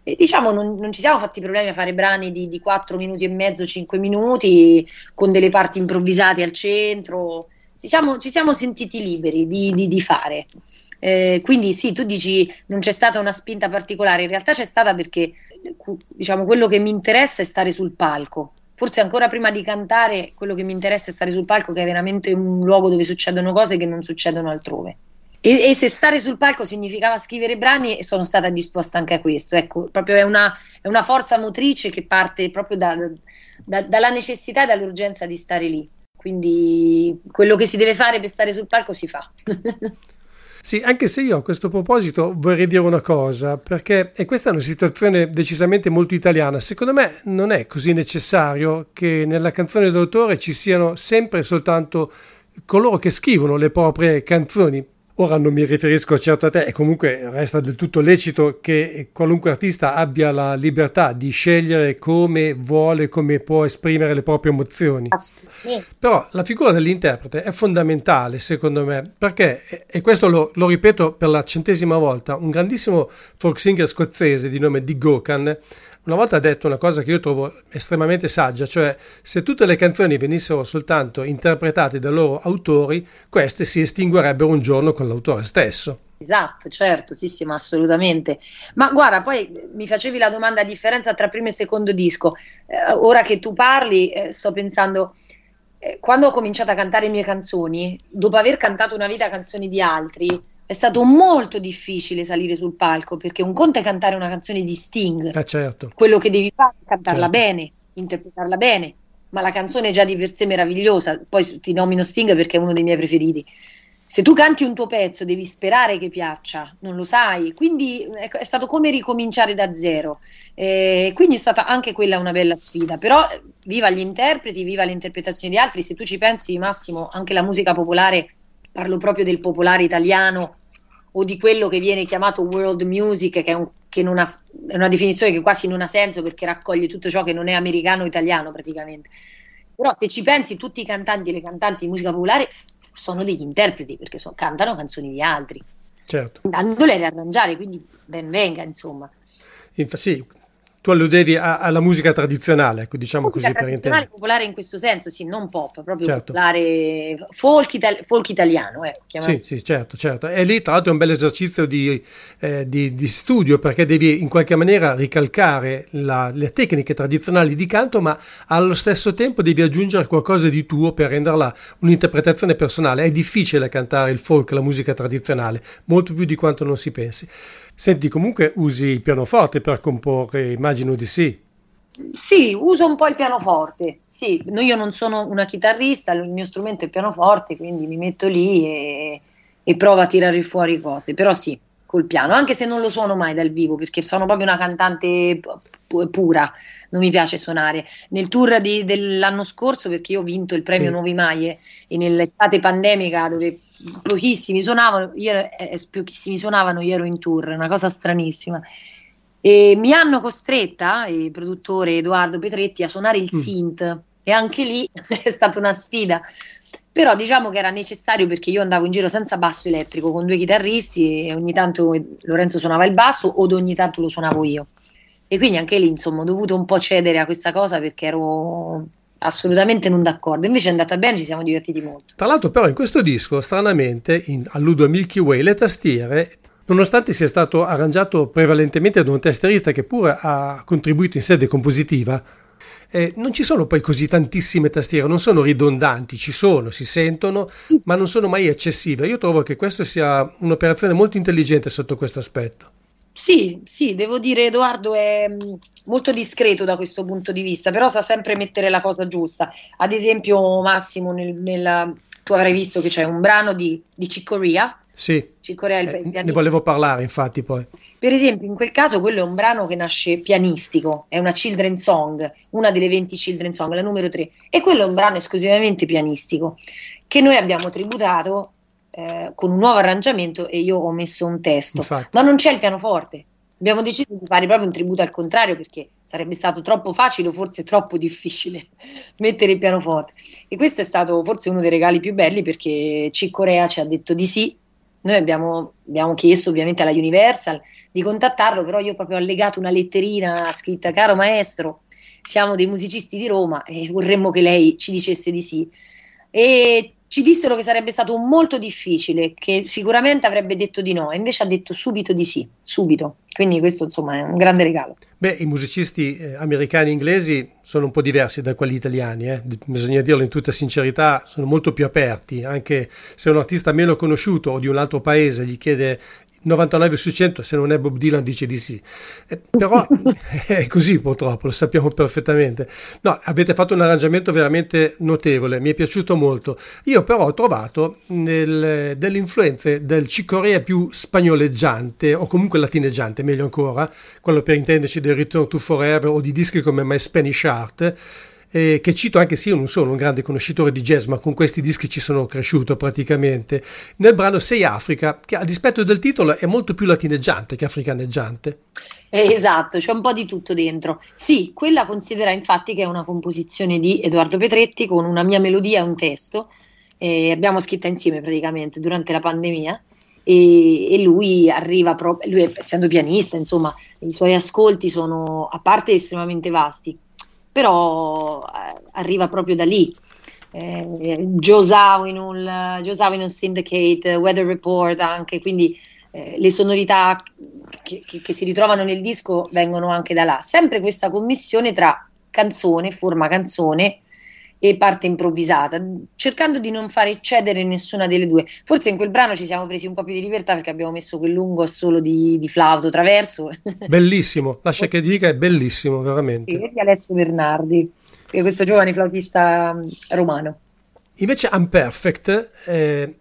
E diciamo non, non ci siamo fatti problemi a fare brani di, di 4 minuti e mezzo, 5 minuti, con delle parti improvvisate al centro, ci siamo, ci siamo sentiti liberi di, di, di fare. Eh, quindi sì, tu dici non c'è stata una spinta particolare, in realtà c'è stata perché diciamo quello che mi interessa è stare sul palco. Forse ancora prima di cantare, quello che mi interessa è stare sul palco, che è veramente un luogo dove succedono cose che non succedono altrove. E, e, se stare sul palco significava scrivere brani, sono stata disposta anche a questo. Ecco, proprio è una, è una forza motrice che parte proprio da, da, dalla necessità e dall'urgenza di stare lì. Quindi quello che si deve fare per stare sul palco si fa. (laughs) Sì, anche se io a questo proposito vorrei dire una cosa, perché e questa è una situazione decisamente molto italiana. Secondo me non è così necessario che nella canzone d'autore ci siano sempre soltanto coloro che scrivono le proprie canzoni. Ora non mi riferisco certo a te, e comunque resta del tutto lecito che qualunque artista abbia la libertà di scegliere come vuole, come può esprimere le proprie emozioni. Però la figura dell'interprete è fondamentale secondo me, perché, e questo lo, lo ripeto per la centesima volta, un grandissimo folk singer scozzese di nome Dick Gokan una volta ha detto una cosa che io trovo estremamente saggia, cioè se tutte le canzoni venissero soltanto interpretate dai loro autori, queste si estinguerebbero un giorno con l'autore stesso. Esatto, certo, sì, sì, ma assolutamente. Ma guarda, poi mi facevi la domanda a differenza tra primo e secondo disco. Eh, ora che tu parli, eh, sto pensando, eh, quando ho cominciato a cantare le mie canzoni, dopo aver cantato una vita canzoni di altri, è stato molto difficile salire sul palco perché un conto è cantare una canzone di Sting, eh certo. quello che devi fare è cantarla certo. bene, interpretarla bene, ma la canzone è già di per sé meravigliosa, poi ti nomino Sting perché è uno dei miei preferiti. Se tu canti un tuo pezzo devi sperare che piaccia, non lo sai, quindi è stato come ricominciare da zero, eh, quindi è stata anche quella una bella sfida, però viva gli interpreti, viva le interpretazioni di altri, se tu ci pensi Massimo, anche la musica popolare parlo proprio del popolare italiano o di quello che viene chiamato world music, che, è, un, che ha, è, una definizione che quasi non ha senso perché raccoglie tutto ciò che non è americano-italiano praticamente. Però se ci pensi, tutti i cantanti e le cantanti di musica popolare sono degli interpreti perché so, cantano canzoni di altri, certo. andandole a riarrangiare, quindi ben venga insomma. Infatti, sì, tu alludevi a, alla musica tradizionale, ecco, diciamo musica così tradizionale per popolare in questo senso, sì, non pop, proprio certo. popolare folk, itali- folk italiano, ecco, Sì, sì, certo, certo. E lì tra l'altro è un bel esercizio di, eh, di, di studio perché devi in qualche maniera ricalcare la, le tecniche tradizionali di canto, ma allo stesso tempo devi aggiungere qualcosa di tuo per renderla un'interpretazione personale. È difficile cantare il folk, la musica tradizionale, molto più di quanto non si pensi. Senti, comunque usi il pianoforte per comporre, immagino di sì. Sì, uso un po' il pianoforte. Sì, io non sono una chitarrista, il mio strumento è il pianoforte, quindi mi metto lì e, e provo a tirare fuori cose. Però sì, col piano, anche se non lo suono mai dal vivo, perché sono proprio una cantante pura, non mi piace suonare. Nel tour di, dell'anno scorso, perché io ho vinto il premio sì. Nuovi Maglie e nell'estate pandemica dove pochissimi suonavano, io, eh, pochissimi suonavano, io ero in tour, una cosa stranissima. E mi hanno costretta, il produttore Edoardo Petretti, a suonare il mm. synth e anche lì (laughs) è stata una sfida però diciamo che era necessario perché io andavo in giro senza basso elettrico con due chitarristi e ogni tanto Lorenzo suonava il basso o ogni tanto lo suonavo io e quindi anche lì insomma ho dovuto un po' cedere a questa cosa perché ero assolutamente non d'accordo invece è andata bene ci siamo divertiti molto tra l'altro però in questo disco stranamente in, alludo a Milky Way le tastiere Nonostante sia stato arrangiato prevalentemente da un tastierista che pure ha contribuito in sede compositiva, eh, non ci sono poi così tantissime tastiere, non sono ridondanti, ci sono, si sentono, sì. ma non sono mai eccessive. Io trovo che questa sia un'operazione molto intelligente sotto questo aspetto. Sì, sì, devo dire Edoardo è mm, molto discreto da questo punto di vista, però sa sempre mettere la cosa giusta. Ad esempio, Massimo, nel, nel, tu avrai visto che c'è un brano di, di Ciccoria sì, Corea, eh, ne volevo parlare infatti poi. Per esempio, in quel caso quello è un brano che nasce pianistico, è una children song, una delle 20 children song, la numero 3, e quello è un brano esclusivamente pianistico, che noi abbiamo tributato eh, con un nuovo arrangiamento e io ho messo un testo, infatti. ma non c'è il pianoforte. Abbiamo deciso di fare proprio un tributo al contrario perché sarebbe stato troppo facile o forse troppo difficile (laughs) mettere il pianoforte. E questo è stato forse uno dei regali più belli perché C. Corea ci ha detto di sì noi abbiamo, abbiamo, chiesto ovviamente alla Universal di contattarlo, però io ho proprio allegato una letterina scritta caro maestro, siamo dei musicisti di Roma e vorremmo che lei ci dicesse di sì. E ci dissero che sarebbe stato molto difficile, che sicuramente avrebbe detto di no, invece ha detto subito di sì, subito. Quindi questo insomma è un grande regalo. Beh, i musicisti eh, americani e inglesi sono un po' diversi da quelli italiani, eh? bisogna dirlo in tutta sincerità, sono molto più aperti, anche se un artista meno conosciuto o di un altro paese gli chiede 99 su 100 se non è Bob Dylan dice di sì. Eh, però (laughs) è così purtroppo lo sappiamo perfettamente. No avete fatto un arrangiamento veramente notevole mi è piaciuto molto. Io però ho trovato nel, delle influenze del cicorea più spagnoleggiante o comunque latineggiante meglio ancora quello per intenderci del Return to Forever o di dischi come My Spanish Art eh, che cito anche se io non sono un grande conoscitore di jazz, ma con questi dischi ci sono cresciuto praticamente, nel brano Sei Africa, che a dispetto del titolo è molto più latineggiante che africaneggiante. Eh, esatto, c'è un po' di tutto dentro. Sì, quella considera infatti che è una composizione di Edoardo Petretti con una mia melodia e un testo. Eh, abbiamo scritta insieme praticamente durante la pandemia. E, e, lui arriva proprio, lui essendo pianista, insomma, i suoi ascolti sono a parte estremamente vasti, però eh, arriva proprio da lì. Eh, Joe Zawinul, Joe Syndicate, Weather Report anche, quindi eh, le sonorità che, che, che, si ritrovano nel disco vengono anche da là. Sempre questa commissione tra canzone, forma canzone e parte improvvisata, cercando di non far eccedere nessuna delle due. Forse in quel brano ci siamo presi un po' più di libertà perché abbiamo messo quel lungo solo di, di flauto traverso. (laughs) Bellissimo, lascia che dica, è bellissimo, veramente. Sì, di Alessio Bernardi, questo giovane flautista mm, romano. Invece Unperfect eh,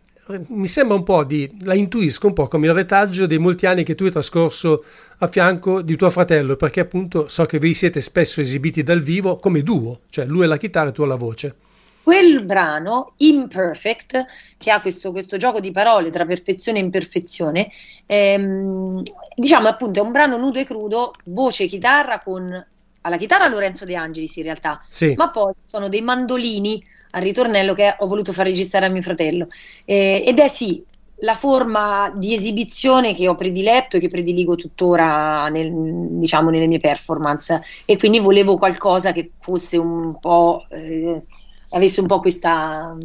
mi sembra un po' di, la intuisco un po' come il retaggio dei molti anni che tu hai trascorso a fianco di tuo fratello, perché appunto so che vi siete spesso esibiti dal vivo come duo, cioè lui è la chitarra e tu la voce. Quel brano, Imperfect, che ha questo, questo gioco di parole tra perfezione e imperfezione, ehm, diciamo appunto è un brano nudo e crudo, voce e chitarra con alla chitarra Lorenzo De Angelis in realtà, sì. ma poi sono dei mandolini al ritornello che ho voluto far registrare a mio fratello. Eh, ed è sì la forma di esibizione che ho prediletto e che prediligo tuttora nel, diciamo, nelle mie performance. E quindi volevo qualcosa che fosse un po' eh, avesse un po' questa,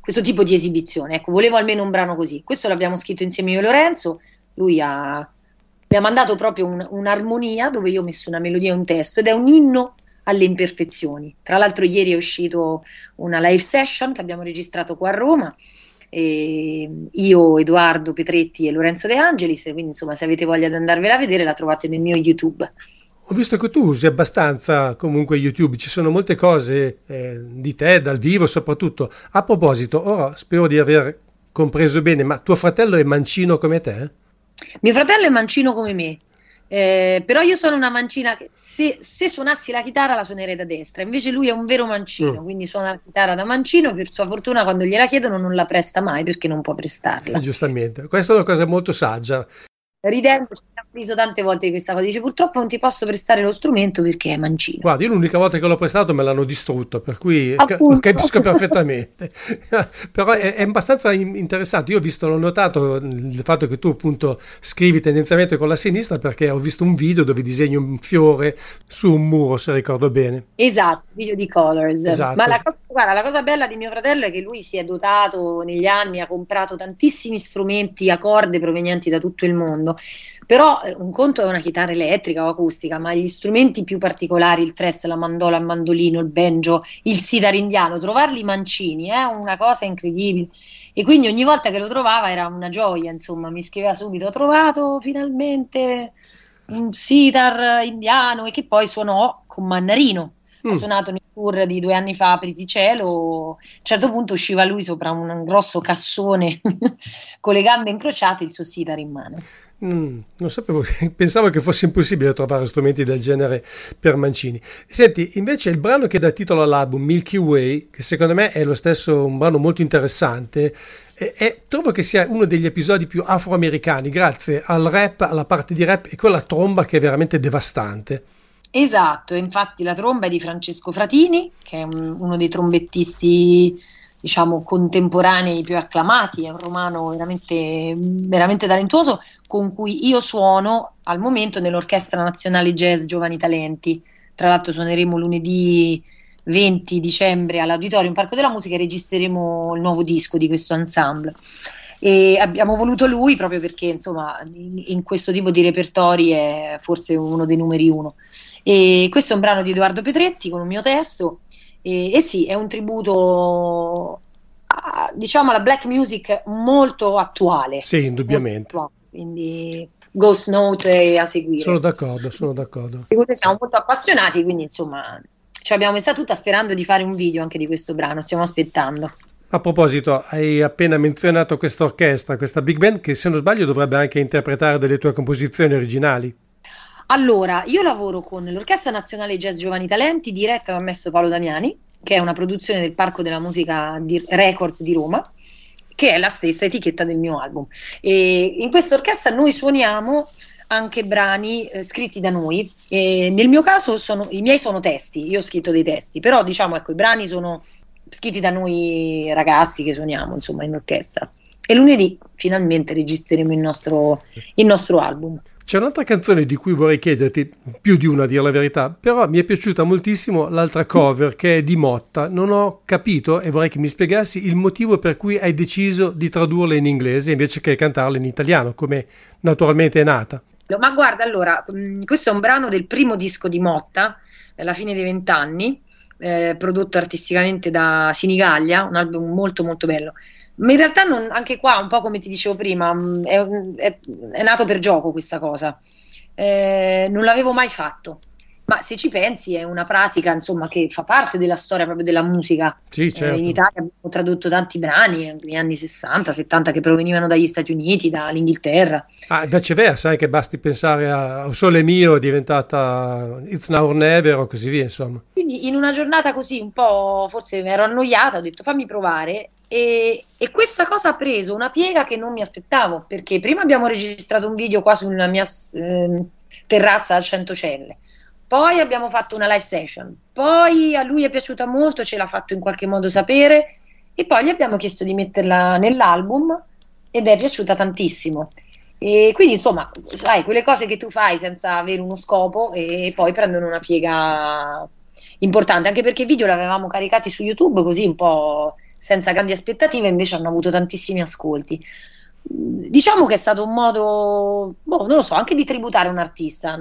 questo tipo di esibizione. Ecco volevo almeno un brano così. Questo l'abbiamo scritto insieme io e Lorenzo. Lui ha, mi ha mandato proprio un, un'armonia dove io ho messo una melodia e un testo ed è un inno alle imperfezioni. Tra l'altro ieri è uscito una live session che abbiamo registrato qua a Roma. io, Edoardo Petretti e Lorenzo De Angelis, quindi insomma se avete voglia di andarvela a vedere la trovate nel mio YouTube. Ho visto che tu usi abbastanza comunque YouTube, ci sono molte cose eh, di te dal vivo soprattutto. A proposito, ora spero di aver compreso bene, ma tuo fratello è mancino come te? Mio fratello è mancino come me, eh, però io sono una mancina che se, se, suonassi la chitarra la suonerei da destra, invece lui è un vero mancino, mm. quindi suona la chitarra da mancino, per sua fortuna quando gliela chiedono non la presta mai perché non può prestarla. Eh, giustamente, questa è una cosa molto saggia. Ridendo ci abbiamo riso tante volte di questa cosa, dice purtroppo non ti posso prestare lo strumento perché è mancino. Guarda, io l'unica volta che l'ho prestato me l'hanno distrutto, per cui Appunto. capisco perfettamente. (laughs) Però è, è, abbastanza interessante, io ho visto, l'ho notato il fatto che tu appunto scrivi tendenzialmente con la sinistra perché ho visto un video dove disegni un fiore su un muro, se ricordo bene. Esatto, video di Colors. Esatto. Ma la cosa, guarda, la cosa bella di mio fratello è che lui si è dotato negli anni, ha comprato tantissimi strumenti a corde provenienti da tutto il mondo però eh, un conto è una chitarra elettrica o acustica, ma gli strumenti più particolari, il tres, la mandola, il mandolino, il banjo, il sitar indiano, trovarli mancini è una cosa incredibile. E quindi ogni volta che lo trovava era una gioia, insomma, mi scriveva subito, ho trovato finalmente un sitar indiano e che poi suonò con Mannarino. Mm. Ha suonato nel tour di due anni fa a Priticello. A un certo punto usciva lui sopra un grosso cassone (laughs) con le gambe incrociate, il suo sitar in mano. Mm, non sapevo, (laughs) pensavo che fosse impossibile trovare strumenti del genere per Mancini. Senti, invece il brano che dà titolo all'album, Milky Way, che secondo me è lo stesso un brano molto interessante, e, e trovo che sia uno degli episodi più afroamericani, grazie al rap, alla parte di rap e quella tromba che è veramente devastante. Esatto, infatti la tromba è di Francesco Fratini, che è un, uno dei trombettisti diciamo, contemporanei più acclamati, è un romano veramente, veramente talentuoso con cui io suono al momento nell'Orchestra Nazionale Jazz Giovani Talenti. Tra l'altro suoneremo lunedì, 20 dicembre all'Auditorium Parco della Musica e registreremo il nuovo disco di questo ensemble. E abbiamo voluto lui proprio perché insomma in, in, questo tipo di repertori è forse uno dei numeri uno. E questo è un brano di Edoardo Petretti con un mio testo e, e sì, è un tributo a, diciamo alla black music molto attuale. Sì, indubbiamente. Attuale, quindi Ghost Note a seguire. Sono d'accordo, sono d'accordo. Siamo molto appassionati, quindi insomma ci abbiamo messa tutta sperando di fare un video anche di questo brano, stiamo aspettando. A proposito, hai appena menzionato questa orchestra, questa big band che se non sbaglio dovrebbe anche interpretare delle tue composizioni originali. Allora, io lavoro con l'Orchestra Nazionale Jazz Giovani Talenti diretta da Messo Paolo Damiani, che è una produzione del Parco della Musica di Records di Roma, che è la stessa etichetta del mio album. E in questa orchestra noi suoniamo anche brani eh, scritti da noi. E nel mio caso sono, i miei sono testi, io ho scritto dei testi, però diciamo ecco i brani sono scritti da noi ragazzi che suoniamo insomma in orchestra. E lunedì finalmente registreremo il nostro, il nostro album. C'è un'altra canzone di cui vorrei chiederti, più di una a dire la verità, però mi è piaciuta moltissimo l'altra cover che è di Motta. Non ho capito e vorrei che mi spiegassi il motivo per cui hai deciso di tradurla in inglese invece che cantarla in italiano, come naturalmente è nata. Ma guarda, allora, mm, questo è un brano del primo disco di Motta, alla fine dei vent'anni, eh, prodotto artisticamente da Sinigaglia, un album molto molto bello. Ma in realtà non, anche qua, un po' come ti dicevo prima, mm, è, è, è nato per gioco questa cosa. Eh, non l'avevo mai fatto. Ma se ci pensi è una pratica insomma, che fa parte della storia proprio della musica. Sì, certo. eh, in Italia abbiamo tradotto tanti brani negli anni 60, 70 che provenivano dagli Stati Uniti, dall'Inghilterra. Ah, viceversa, sai che basti pensare a Un sole mio è diventata It's Now or Never o così via, insomma. Quindi in una giornata così un po' forse mi ero annoiata, ho detto fammi provare e, e, questa cosa ha preso una piega che non mi aspettavo, perché prima abbiamo registrato un video qua sulla mia eh, terrazza a Centocelle, poi abbiamo fatto una live session, poi a lui è piaciuta molto, ce l'ha fatto in qualche modo sapere e poi gli abbiamo chiesto di metterla nell'album ed è piaciuta tantissimo. E quindi insomma, sai, quelle cose che tu fai senza avere uno scopo e poi prendono una piega importante, anche perché i video li avevamo caricati su YouTube così un po' senza grandi aspettative, invece hanno avuto tantissimi ascolti. Diciamo che è stato un modo, boh, non lo so, anche di tributare un artista,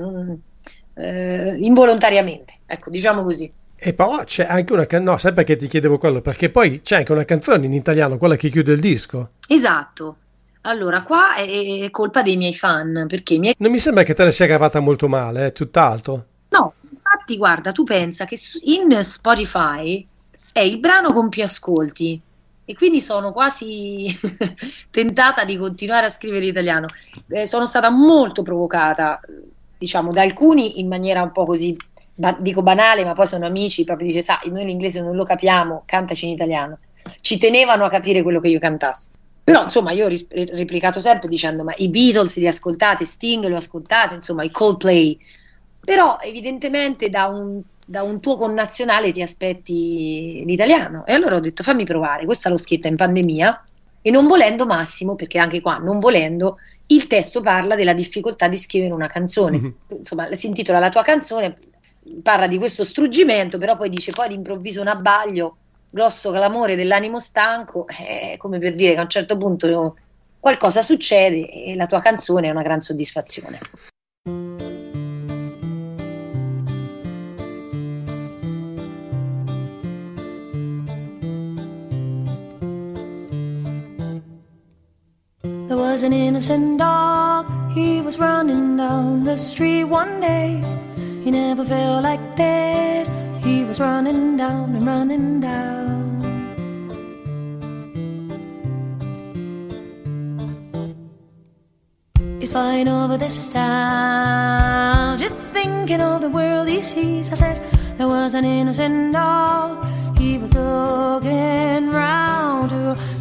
eh, involontariamente, ecco, diciamo così. E però c'è anche una canzone, no, sai perché ti chiedevo quello? Perché poi c'è anche una canzone in italiano, quella che chiude il disco. Esatto. Allora, qua è, è colpa dei miei fan, perché miei... Non mi sembra che te la sia cavata molto male, è eh, tutt'altro. No, infatti guarda, tu pensa che in Spotify è il brano con più ascolti e quindi sono quasi (laughs) tentata di continuare a scrivere italiano. Eh, sono stata molto provocata, diciamo, da alcuni in maniera un po' così, ba- dico banale, ma poi sono amici, proprio dice, sai, noi l'inglese non lo capiamo, cantaci in italiano. Ci tenevano a capire quello che io cantassi. Però insomma io ho ris- replicato sempre dicendo ma i Beatles li ascoltate, Sting lo ascoltate, insomma i Coldplay. Però evidentemente da un da un tuo connazionale ti aspetti l'italiano. E allora ho detto fammi provare, questa l'ho scritta in pandemia e non volendo Massimo, perché anche qua non volendo, il testo parla della difficoltà di scrivere una canzone. Mm-hmm. Insomma, si intitola La tua canzone, parla di questo struggimento, però poi dice poi d'improvviso un abbaglio, grosso clamore dell'animo stanco, è come per dire che a un certo punto qualcosa succede e la tua canzone è una gran soddisfazione. Was an innocent dog. He was running down the street one day. He never felt like this. He was running down and running down. He's flying over this town, just thinking of the world he sees. I said, There was an innocent dog. He was looking round to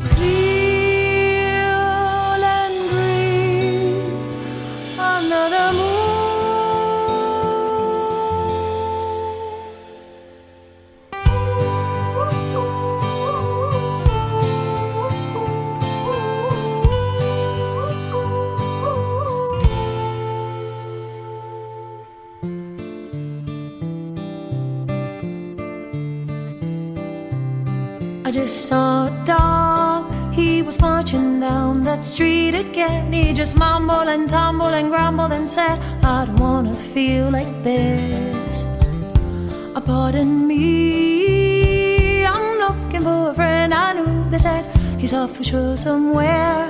saw a dog. He was marching down that street again. He just mumbled and tumbled and grumbled and said, I don't wanna feel like this. Uh, pardon me, I'm looking for a friend I knew. They said he's off for sure somewhere,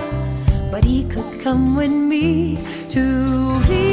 but he could come with me to feel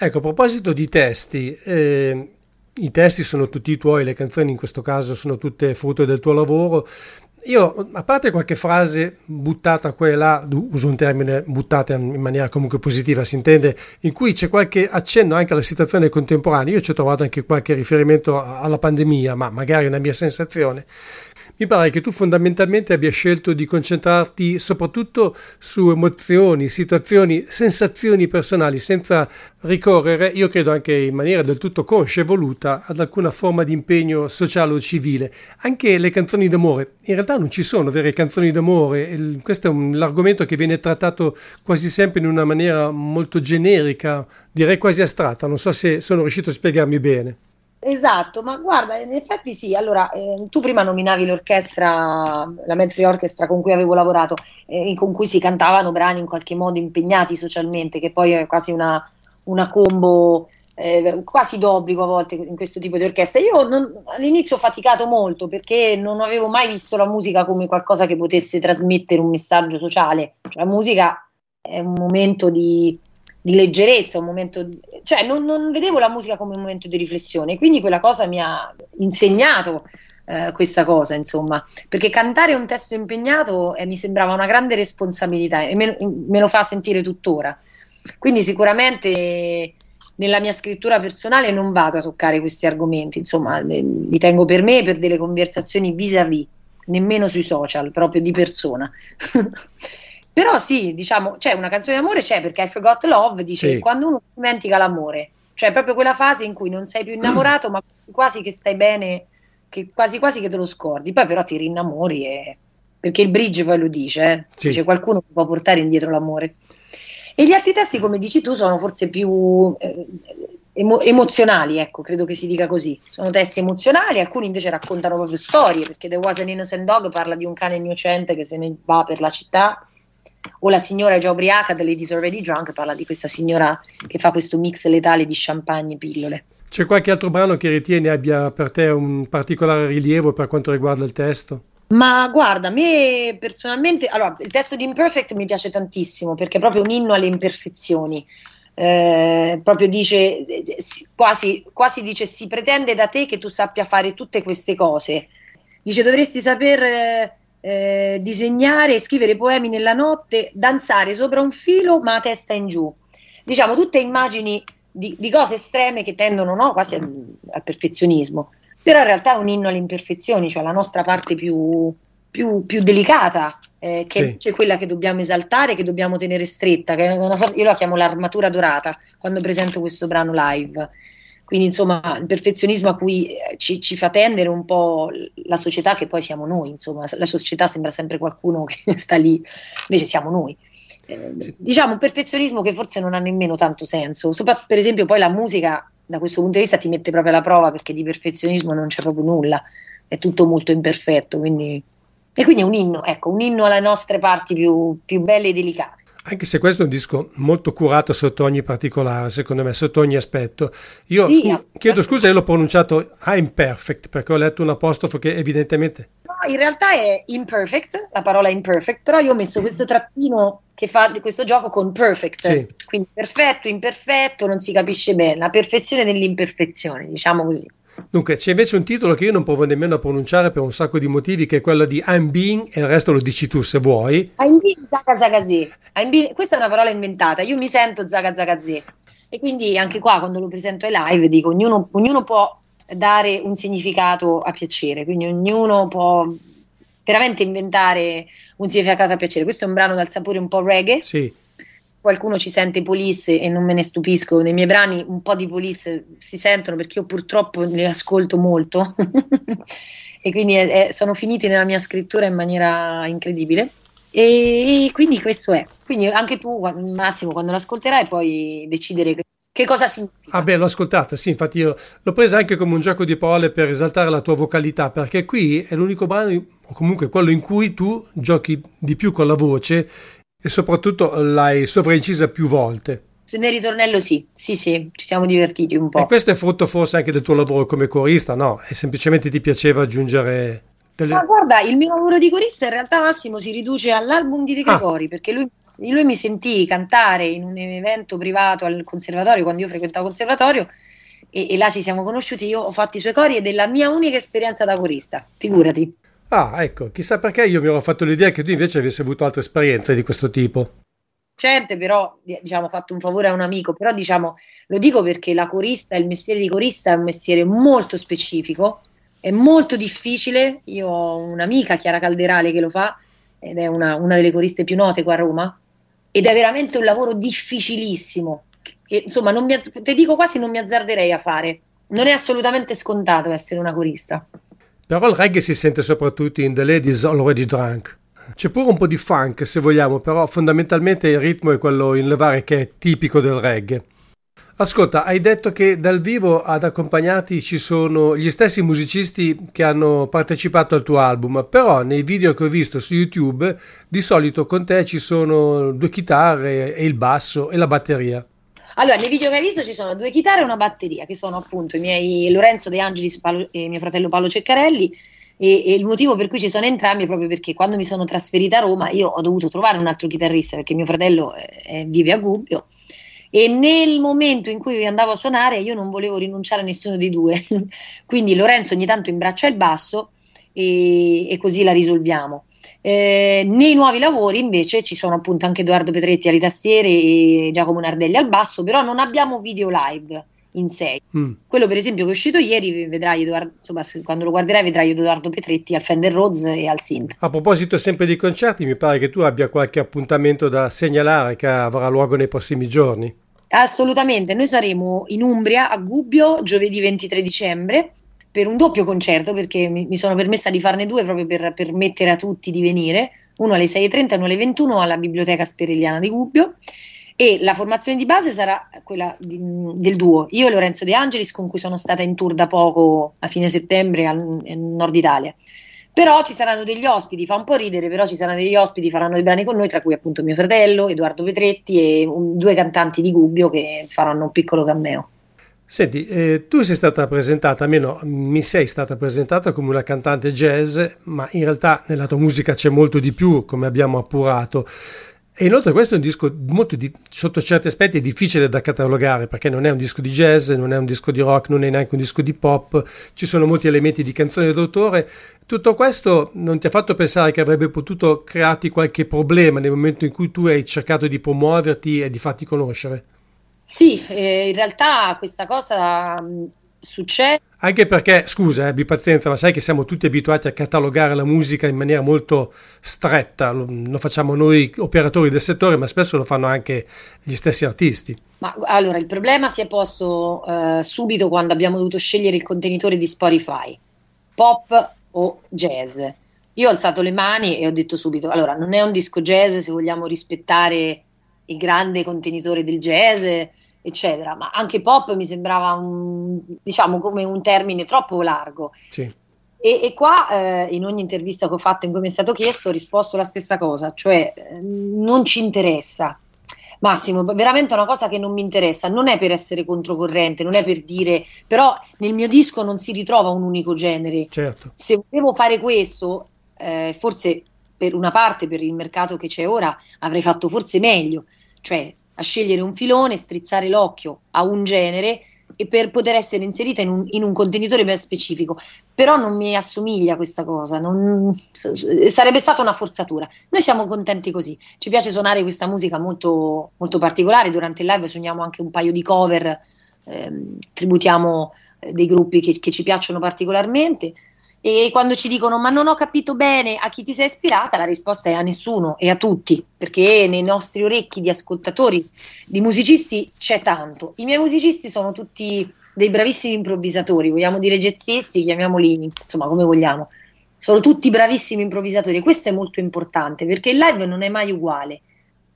Ecco, a proposito di testi, eh, i testi sono tutti tuoi, le canzoni in questo caso sono tutte frutto del tuo lavoro. Io, a parte qualche frase buttata qua e là, uso un termine buttata in maniera comunque positiva, si intende, in cui c'è qualche accenno anche alla situazione contemporanea. Io ci ho trovato anche qualche riferimento alla pandemia, ma magari è una mia sensazione. Mi pare che tu fondamentalmente abbia scelto di concentrarti soprattutto su emozioni, situazioni, sensazioni personali, senza ricorrere, io credo anche in maniera del tutto conscia e voluta, ad alcuna forma di impegno sociale o civile. Anche le canzoni d'amore, in realtà non ci sono vere canzoni d'amore, questo è un argomento che viene trattato quasi sempre in una maniera molto generica, direi quasi astratta, non so se sono riuscito a spiegarmi bene. Esatto, ma guarda, in effetti sì, allora eh, tu prima nominavi l'orchestra, la Medfree Orchestra con cui avevo lavorato, eh, con cui si cantavano brani in qualche modo impegnati socialmente, che poi è quasi una, una combo eh, quasi d'obbligo a volte in questo tipo di orchestra. Io non, all'inizio ho faticato molto perché non avevo mai visto la musica come qualcosa che potesse trasmettere un messaggio sociale, cioè la musica è un momento di di leggerezza, un momento, cioè non, non, vedevo la musica come un momento di riflessione, quindi quella cosa mi ha insegnato eh, questa cosa, insomma, perché cantare un testo impegnato eh, mi sembrava una grande responsabilità e me, me, lo fa sentire tuttora. Quindi sicuramente nella mia scrittura personale non vado a toccare questi argomenti, insomma, li tengo per me, per delle conversazioni vis-à-vis, nemmeno sui social, proprio di persona. (laughs) Però sì, diciamo, c'è una canzone d'amore, c'è perché I Forgot Love dice sì. quando uno dimentica l'amore, cioè proprio quella fase in cui non sei più innamorato, ma quasi che stai bene, che quasi quasi che te lo scordi, poi però ti rinnamori e... perché il bridge poi lo dice, eh? sì. dice qualcuno può portare indietro l'amore. E gli altri testi, come dici tu, sono forse più eh, emo- emozionali, ecco, credo che si dica così. Sono testi emozionali, alcuni invece raccontano proprio storie, perché The Was an Innocent Dog parla di un cane innocente che se ne va per la città o la signora già ubriaca Ladies Already Drunk parla di questa signora che fa questo mix letale di champagne e pillole. C'è qualche altro brano che ritieni abbia per te un particolare rilievo per quanto riguarda il testo? Ma guarda, a me personalmente, allora, il testo di Imperfect mi piace tantissimo perché è proprio un inno alle imperfezioni. Eh, proprio dice quasi, quasi dice si pretende da te che tu sappia fare tutte queste cose Dice dovresti saper eh, eh, disegnare e scrivere poemi nella notte, danzare sopra un filo ma a testa in giù. Diciamo tutte immagini di, di cose estreme che tendono no, quasi al, al, perfezionismo, però in realtà è un inno alle imperfezioni, cioè la nostra parte più, più, più delicata, eh, che sì. è quella che dobbiamo esaltare, che dobbiamo tenere stretta, che sorta, io la chiamo l'armatura dorata quando presento questo brano live. Quindi insomma il perfezionismo a cui eh, ci, ci, fa tendere un po' la società che poi siamo noi, insomma la società sembra sempre qualcuno che (laughs) sta lì, invece siamo noi. Eh, sì. Diciamo un perfezionismo che forse non ha nemmeno tanto senso, Sopra, per esempio poi la musica da questo punto di vista ti mette proprio alla prova perché di perfezionismo non c'è proprio nulla, è tutto molto imperfetto, quindi... e quindi è un inno, ecco, un inno alle nostre parti più, più belle e delicate. Anche se questo è un disco molto curato sotto ogni particolare, secondo me, sotto ogni aspetto. Io sì, scu- chiedo scusa, io l'ho pronunciato I'm perfect perché ho letto un apostrofo che evidentemente. No, in realtà è imperfect, la parola imperfect, però io ho messo questo trattino che fa questo gioco con perfect, sì. quindi perfetto, imperfetto, non si capisce bene, la perfezione dell'imperfezione, diciamo così. Dunque, c'è invece un titolo che io non provo nemmeno a pronunciare per un sacco di motivi, che è quello di I'm being, e il resto lo dici tu se vuoi. I'm being zaga zagazè. Questa è una parola inventata, io mi sento zaga zagazè. E quindi anche qua, quando lo presento ai live, dico, ognuno, ognuno può dare un significato a piacere, quindi ognuno può veramente inventare un significato a piacere. Questo è un brano dal sapore un po' reggae. Sì qualcuno ci sente Police e non me ne stupisco, nei miei brani un po' di Police si sentono perché io purtroppo li ascolto molto (laughs) e quindi è, è, sono finiti nella mia scrittura in maniera incredibile e, e, quindi questo è. Quindi anche tu Massimo quando l'ascolterai puoi decidere che cosa significa. Ah beh, l'ho ascoltata, sì, infatti io l'ho presa anche come un gioco di parole per esaltare la tua vocalità, perché qui è l'unico brano, o comunque quello in cui tu giochi di più con la voce e soprattutto l'hai sovraincisa più volte. Nel ritornello sì, sì, sì, ci siamo divertiti un po'. E questo è frutto forse anche del tuo lavoro come corista, no? E semplicemente ti piaceva aggiungere delle... Ma guarda, il mio lavoro di corista in realtà Massimo si riduce all'album di De ah. Gregori, ah. perché lui, lui, mi sentì cantare in un evento privato al conservatorio, quando io frequentavo il conservatorio, e, e là ci siamo conosciuti, io ho fatto i suoi cori ed è la mia unica esperienza da corista, figurati. Ah, ecco, chissà perché io mi ero fatto l'idea che tu invece avessi avuto altre esperienze di questo tipo. Certo, però diciamo, ho fatto un favore a un amico, però diciamo, lo dico perché la corista, il mestiere di corista è un mestiere molto specifico, è molto difficile. Io ho un'amica, Chiara Calderale, che lo fa ed è una, una delle coriste più note qua a Roma ed è veramente un lavoro difficilissimo. Che, insomma, non mi, te dico quasi non mi azzarderei a fare. Non è assolutamente scontato essere una corista. Però il reggae si sente soprattutto in The Ladies Already Drunk. C'è pure un po' di funk se vogliamo, però fondamentalmente il ritmo è quello in levare che è tipico del reggae. Ascolta, hai detto che dal vivo ad accompagnarti ci sono gli stessi musicisti che hanno partecipato al tuo album, però nei video che ho visto su YouTube di solito con te ci sono due chitarre e il basso e la batteria. Allora, nei video che hai visto ci sono due chitarre e una batteria, che sono appunto i miei Lorenzo De Angelis Paolo, e mio fratello Paolo Ceccarelli. E, e, il motivo per cui ci sono entrambi è proprio perché quando mi sono trasferita a Roma io ho dovuto trovare un altro chitarrista perché mio fratello eh, vive a Gubbio e nel momento in cui andavo a suonare io non volevo rinunciare a nessuno dei due (laughs) quindi Lorenzo ogni tanto imbraccia il basso e, e così la risolviamo eh, nei nuovi lavori invece ci sono appunto anche Edoardo Petretti alle tastiere e Giacomo Nardelli al basso, però non abbiamo video live in sé. Mm. Quello per esempio che è uscito ieri, vedrai Edoardo, insomma, quando lo guarderai vedrai Edoardo Petretti al Fender Rhodes e al Synth. A proposito sempre di concerti, mi pare che tu abbia qualche appuntamento da segnalare che avrà luogo nei prossimi giorni. Assolutamente, noi saremo in Umbria a Gubbio giovedì 23 dicembre per un doppio concerto perché mi, mi sono permessa di farne due proprio per permettere a tutti di venire, uno alle 6.30 e uno alle 21 alla Biblioteca Sperelliana di Gubbio e la formazione di base sarà quella di, del duo, io e Lorenzo De Angelis con cui sono stata in tour da poco a fine settembre al, al nord Italia. Però ci saranno degli ospiti, fa un po' ridere, però ci saranno degli ospiti, faranno dei brani con noi, tra cui appunto mio fratello, Edoardo Petretti e un, due cantanti di Gubbio che faranno un piccolo cameo. Senti, eh, tu sei stata presentata, almeno mi sei stata presentata come una cantante jazz, ma in realtà nella tua musica c'è molto di più, come abbiamo appurato. E inoltre questo è un disco molto di, sotto certi aspetti difficile da catalogare perché non è un disco di jazz, non è un disco di rock, non è neanche un disco di pop, ci sono molti elementi di canzone d'autore. Tutto questo non ti ha fatto pensare che avrebbe potuto crearti qualche problema nel momento in cui tu hai cercato di promuoverti e di farti conoscere? Sì, eh, in realtà questa cosa succede. Anche perché, scusa, eh, abbi pazienza, ma sai che siamo tutti abituati a catalogare la musica in maniera molto stretta, lo, lo, facciamo noi operatori del settore, ma spesso lo fanno anche gli stessi artisti. Ma allora, il problema si è posto eh, subito quando abbiamo dovuto scegliere il contenitore di Spotify, pop o jazz. Io ho alzato le mani e ho detto subito, allora, non è un disco jazz se vogliamo rispettare il grande contenitore del jazz eccetera, ma anche pop mi sembrava un, diciamo come un termine troppo largo. Sì. E, e, qua eh, in ogni intervista che ho fatto in cui mi è stato chiesto ho risposto la stessa cosa, cioè eh, non ci interessa. Massimo, veramente è una cosa che non mi interessa, non è per essere controcorrente, non è per dire, però nel mio disco non si ritrova un unico genere. Certo. Se volevo fare questo, eh, forse per una parte, per il mercato che c'è ora, avrei fatto forse meglio, cioè a scegliere un filone, strizzare l'occhio a un genere e per poter essere inserita in un, in un, contenitore ben specifico. Però non mi assomiglia questa cosa, non, sarebbe stata una forzatura. Noi siamo contenti così, ci piace suonare questa musica molto, molto particolare, durante il live suoniamo anche un paio di cover, ehm, tributiamo eh, dei gruppi che, che ci piacciono particolarmente. E quando ci dicono ma non ho capito bene a chi ti sei ispirata, la risposta è a nessuno e a tutti, perché nei nostri orecchi di ascoltatori, di musicisti c'è tanto. I miei musicisti sono tutti dei bravissimi improvvisatori, vogliamo dire jazzisti, chiamiamoli insomma come vogliamo. Sono tutti bravissimi improvvisatori e questo è molto importante perché il live non è mai uguale.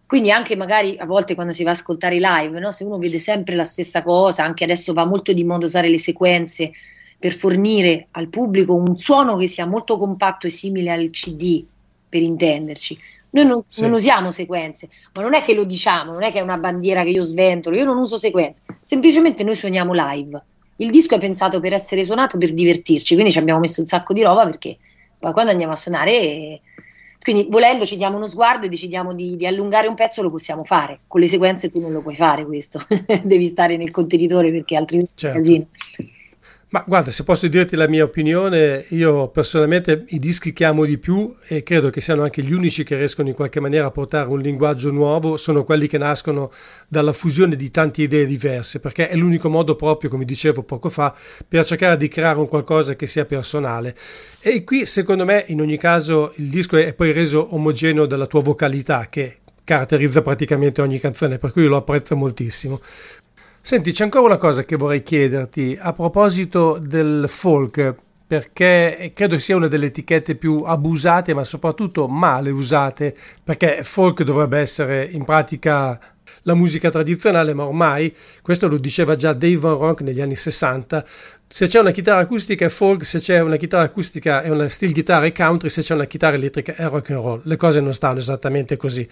Quindi anche magari a volte quando si va a ascoltare i live, no? se uno vede sempre la stessa cosa, anche adesso va molto di modo usare le sequenze per fornire al pubblico un suono che sia molto compatto e simile al CD, per intenderci. Noi non, sì. non, usiamo sequenze, ma non è che lo diciamo, non è che è una bandiera che io sventolo, io non uso sequenze, semplicemente noi suoniamo live. Il disco è pensato per essere suonato per divertirci, quindi ci abbiamo messo un sacco di roba perché poi quando andiamo a suonare, quindi volendo ci diamo uno sguardo e decidiamo di, di allungare un pezzo, lo possiamo fare. Con le sequenze tu non lo puoi fare questo, (laughs) devi stare nel contenitore perché altrimenti certo. è casino. Ma guarda, se posso dirti la mia opinione, io personalmente i dischi che amo di più e credo che siano anche gli unici che riescono in qualche maniera a portare un linguaggio nuovo, sono quelli che nascono dalla fusione di tante idee diverse, perché è l'unico modo proprio, come dicevo poco fa, per cercare di creare un qualcosa che sia personale. E qui, secondo me, in ogni caso, il disco è poi reso omogeneo dalla tua vocalità, che caratterizza praticamente ogni canzone, per cui lo apprezzo moltissimo. Senti, c'è ancora una cosa che vorrei chiederti a proposito del folk, perché credo sia una delle etichette più abusate, ma soprattutto male usate, perché folk dovrebbe essere in pratica la musica tradizionale, ma ormai, questo lo diceva già Dave Van Ronk negli anni 60, se c'è una chitarra acustica è folk, se c'è una chitarra acustica è una steel guitar è country, se c'è una chitarra elettrica è rock and roll. Le cose non stanno esattamente così.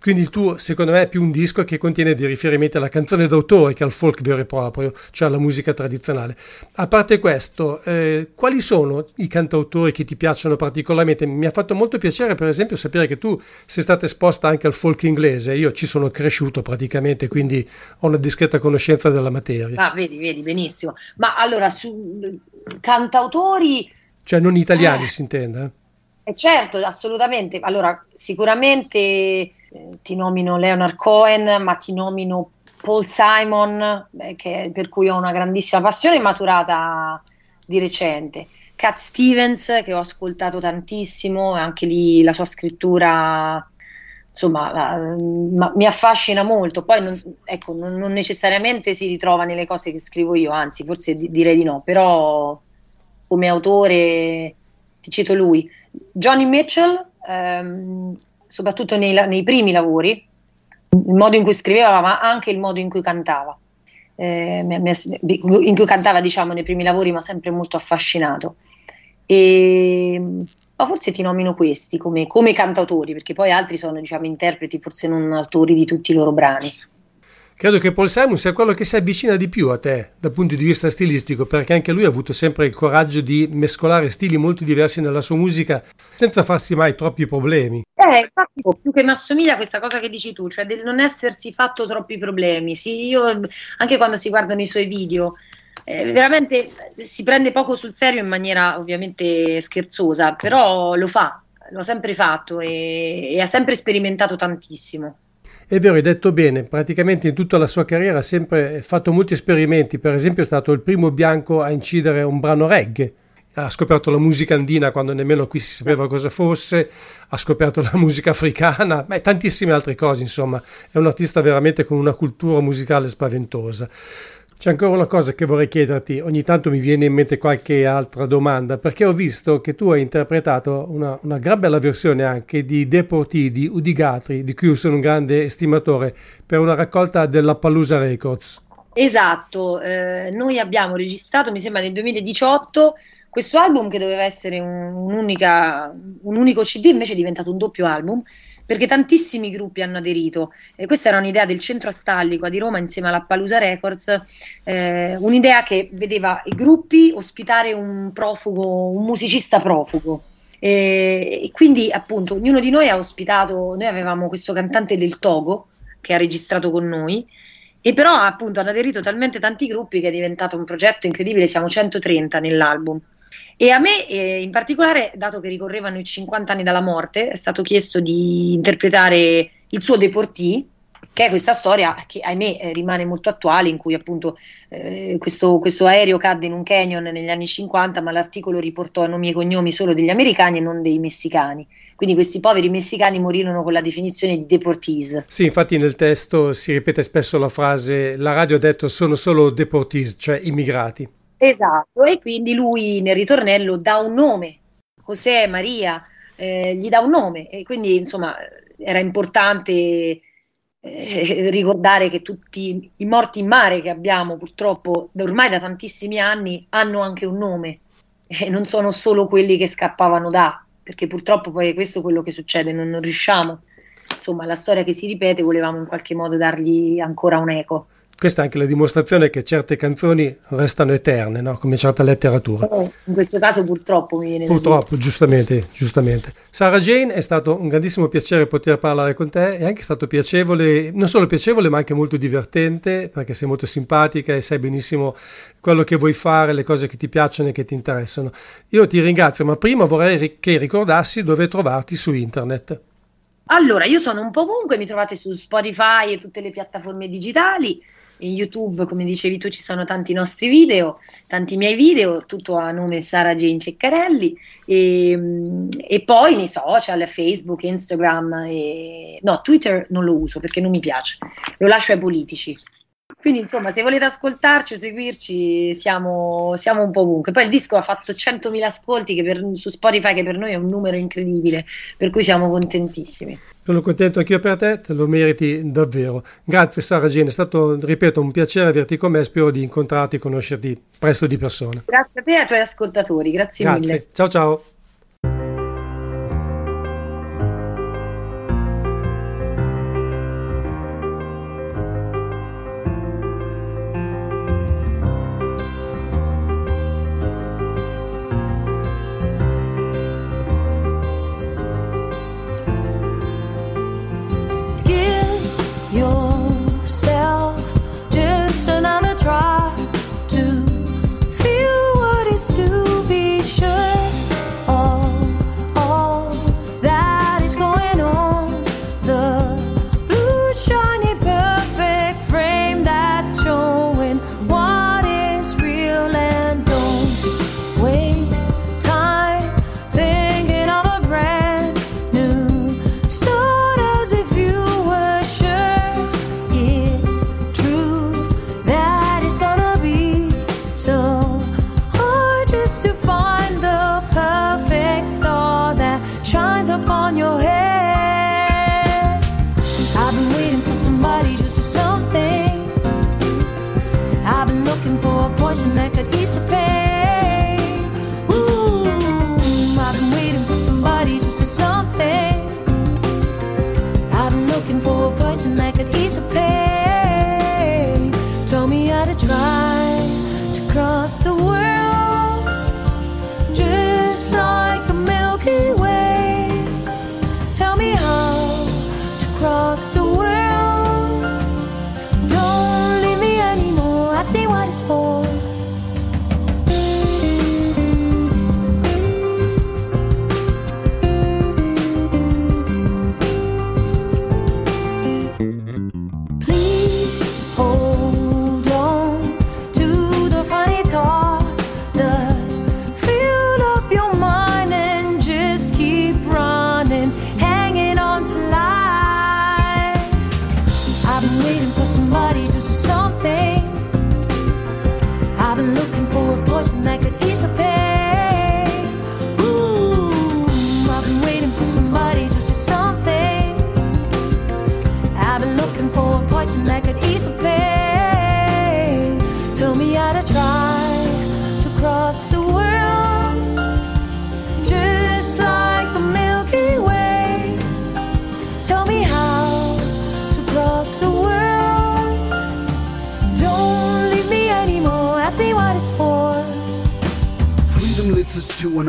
Quindi il tuo, secondo me, è più un disco che contiene dei riferimenti alla canzone d'autore che al folk vero e proprio, cioè alla musica tradizionale. A parte questo, eh, quali sono i cantautori che ti piacciono particolarmente? Mi ha fatto molto piacere, per esempio, sapere che tu sei stata esposta anche al folk inglese. Io ci sono cresciuto praticamente, quindi ho una discreta conoscenza della materia. Ah, vedi, vedi, benissimo. Ma allora, su su, cantautori... Cioè non italiani eh, si intende? Eh, certo, assolutamente. Allora, sicuramente eh, ti nomino Leonard Cohen, ma ti nomino Paul Simon, eh, che, per cui ho una grandissima passione maturata di recente. Cat Stevens, che ho ascoltato tantissimo, anche lì la sua scrittura insomma, uh, mi affascina molto. Poi non, ecco, non, non, necessariamente si ritrova nelle cose che scrivo io, anzi, forse di, direi di no, però come autore ti cito lui. Johnny Mitchell, ehm, soprattutto nei, nei, primi lavori, il modo in cui scriveva, ma anche il modo in cui cantava. Eh, in cui cantava, diciamo, nei primi lavori, ma sempre molto affascinato. Ma forse ti nomino questi come, come cantautori, perché poi altri sono diciamo, interpreti, forse non autori di tutti i loro brani. Credo che Paul Simon sia quello che si avvicina di più a te dal punto di vista stilistico, perché anche lui ha avuto sempre il coraggio di mescolare stili molto diversi nella sua musica senza farsi mai troppi problemi. Eh, infatti, più che mi assomiglia a questa cosa che dici tu, cioè del non essersi fatto troppi problemi. Sì, io anche quando si guardano i suoi video, eh, veramente si prende poco sul serio in maniera ovviamente scherzosa, però lo fa, lo ha sempre fatto e, e ha sempre sperimentato tantissimo. È vero, hai detto bene, praticamente in tutta la sua carriera ha sempre fatto molti esperimenti, per esempio è stato il primo bianco a incidere un brano reggae, ha scoperto la musica andina quando nemmeno qui si sapeva cosa fosse, ha scoperto la musica africana, e tantissime altre cose, insomma, è un artista veramente con una cultura musicale spaventosa. C'è ancora una cosa che vorrei chiederti, ogni tanto mi viene in mente qualche altra domanda, perché ho visto che tu hai interpretato una, una gran bella versione anche di Deporti di Udigatri, di cui sono un grande estimatore, per una raccolta della Palusa Records. Esatto, eh, noi abbiamo registrato, mi sembra nel 2018, questo album che doveva essere un, un unico CD invece è diventato un doppio album perché tantissimi gruppi hanno aderito. E questa era un'idea del centro Astallico di Roma insieme alla Palusa Records, eh, un'idea che vedeva i gruppi ospitare un profugo, un musicista profugo. E, e quindi appunto ognuno di noi ha ospitato, noi avevamo questo cantante del Togo che ha registrato con noi e però appunto hanno aderito talmente tanti gruppi che è diventato un progetto incredibile, siamo 130 nell'album. E a me, eh, in particolare, dato che ricorrevano i 50 anni dalla morte, è stato chiesto di interpretare il suo Deportì, che è questa storia che ahimè eh, rimane molto attuale, in cui appunto eh, questo, questo, aereo cadde in un canyon negli anni 50, ma l'articolo riportò nomi e cognomi solo degli americani e non dei messicani. Quindi questi poveri messicani morirono con la definizione di deportees. Sì, infatti nel testo si ripete spesso la frase, la radio ha detto sono solo deportees, cioè immigrati. Esatto, e quindi lui nel ritornello dà un nome, José Maria, eh, gli dà un nome e quindi insomma era importante eh, ricordare che tutti i morti in mare che abbiamo purtroppo ormai da tantissimi anni hanno anche un nome e non sono solo quelli che scappavano da, perché purtroppo poi questo è quello che succede, non, non riusciamo, insomma la storia che si ripete volevamo in qualche modo dargli ancora un eco questa è anche la dimostrazione che certe canzoni restano eterne, no? come certa letteratura. Eh, in questo caso purtroppo mi viene Purtroppo, giustamente, giustamente. Sara Jane, è stato un grandissimo piacere poter parlare con te, è anche stato piacevole, non solo piacevole ma anche molto divertente, perché sei molto simpatica e sai benissimo quello che vuoi fare, le cose che ti piacciono e che ti interessano. Io ti ringrazio, ma prima vorrei che ricordassi dove trovarti su internet. Allora, io sono un po' ovunque, mi trovate su Spotify e tutte le piattaforme digitali in YouTube, come dicevi tu, ci sono tanti nostri video, tanti miei video, tutto a nome Sara Jane Ceccarelli e, e poi nei social, Facebook, Instagram, e, no, Twitter non lo uso perché non mi piace, lo lascio ai politici. Quindi insomma, se volete ascoltarci o seguirci, siamo, siamo, un po' ovunque. Poi il disco ha fatto 100.000 ascolti per, su Spotify, che per noi è un numero incredibile, per cui siamo contentissimi. Sono contento anch'io per te, te lo meriti davvero. Grazie Sara Gene, è stato, ripeto, un piacere averti con me, spero di incontrarti e conoscerti presto di persona. Grazie a te e ai tuoi ascoltatori, grazie, grazie. mille. Ciao ciao. looking for a poison that could ease a pain. Told me how to try.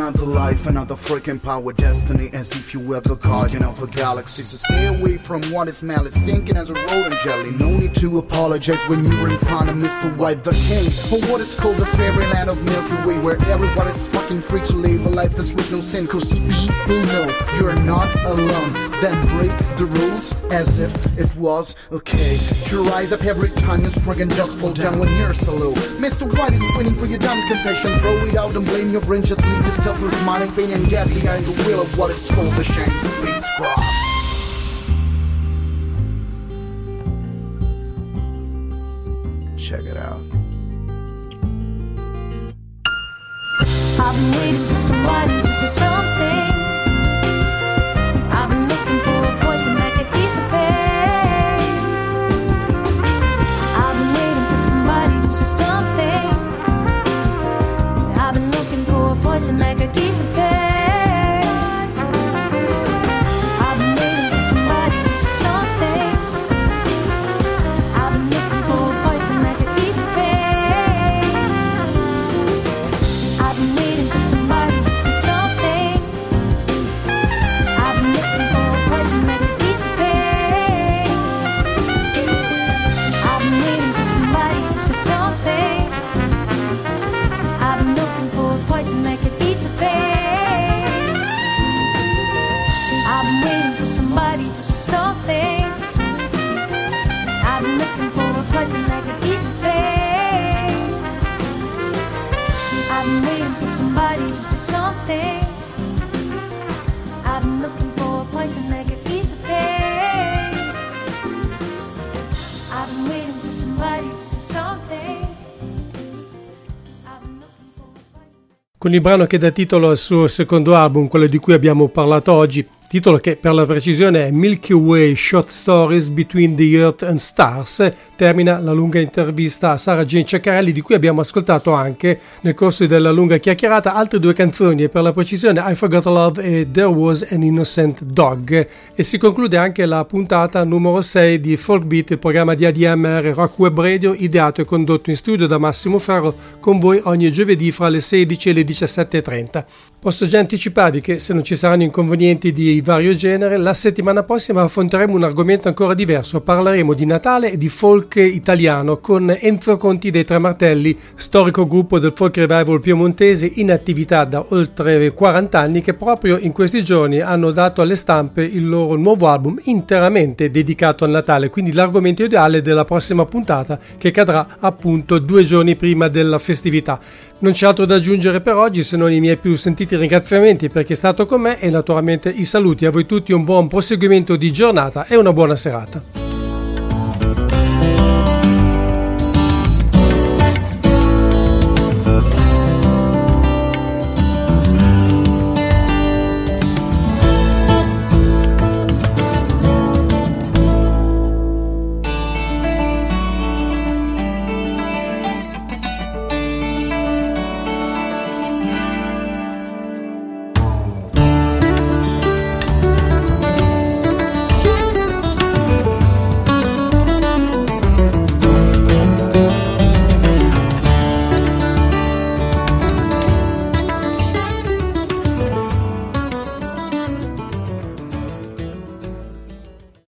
I'm life, another freaking power, destiny, as if you were the guardian of a galaxy. So stay away from what is malice, thinking as a rodent jelly. No need to apologize when you're in front of Mr. White, the king, or what is called the fairyland of Milky Way, where everybody's fucking free to live a life that's with no sin. Cause people know you're not alone. Then break the rules as if it was okay. To rise up every time you struggle and just fall down when you're so low. Mr. White is waiting for your dumb confession. Throw it out and blame your brain. Just leave yourself with smiling pain and get behind the wheel of what is called the Shang spacecraft. Check it out. I've been waiting for somebody something. I've been looking for a poison that could ease pain. I've been waiting for somebody something. I've been looking for a poison that could ease con il brano che dà titolo al suo secondo album, quello di cui abbiamo parlato oggi, titolo che per la precisione è Milky Way Short Stories Between the Earth and Stars, termina la lunga intervista a Sara Jane Ceccarelli di cui abbiamo ascoltato anche nel corso della lunga chiacchierata altre due canzoni e per la precisione I Forgot Love e There Was an Innocent Dog e si conclude anche la puntata numero 6 di Folk Beat, il programma di ADMR Rock Web Radio ideato e condotto in studio da Massimo Ferro con voi ogni giovedì fra le 16 e le 17.30. Posso già anticiparvi che se non ci saranno inconvenienti di vario genere, la settimana prossima affronteremo un argomento ancora diverso. Parleremo di Natale e di folk italiano con Enzo Conti dei Tre Martelli, storico gruppo del folk revival piemontese in attività da oltre 40 anni che proprio in questi giorni hanno dato alle stampe il loro nuovo album interamente dedicato al Natale, quindi l'argomento ideale della prossima puntata che cadrà appunto due giorni prima della festività. Non c'è altro da aggiungere per oggi se non i miei più sentiti ringraziamenti per chi è stato con me e naturalmente i saluti a voi tutti, un buon proseguimento di giornata e una buona serata.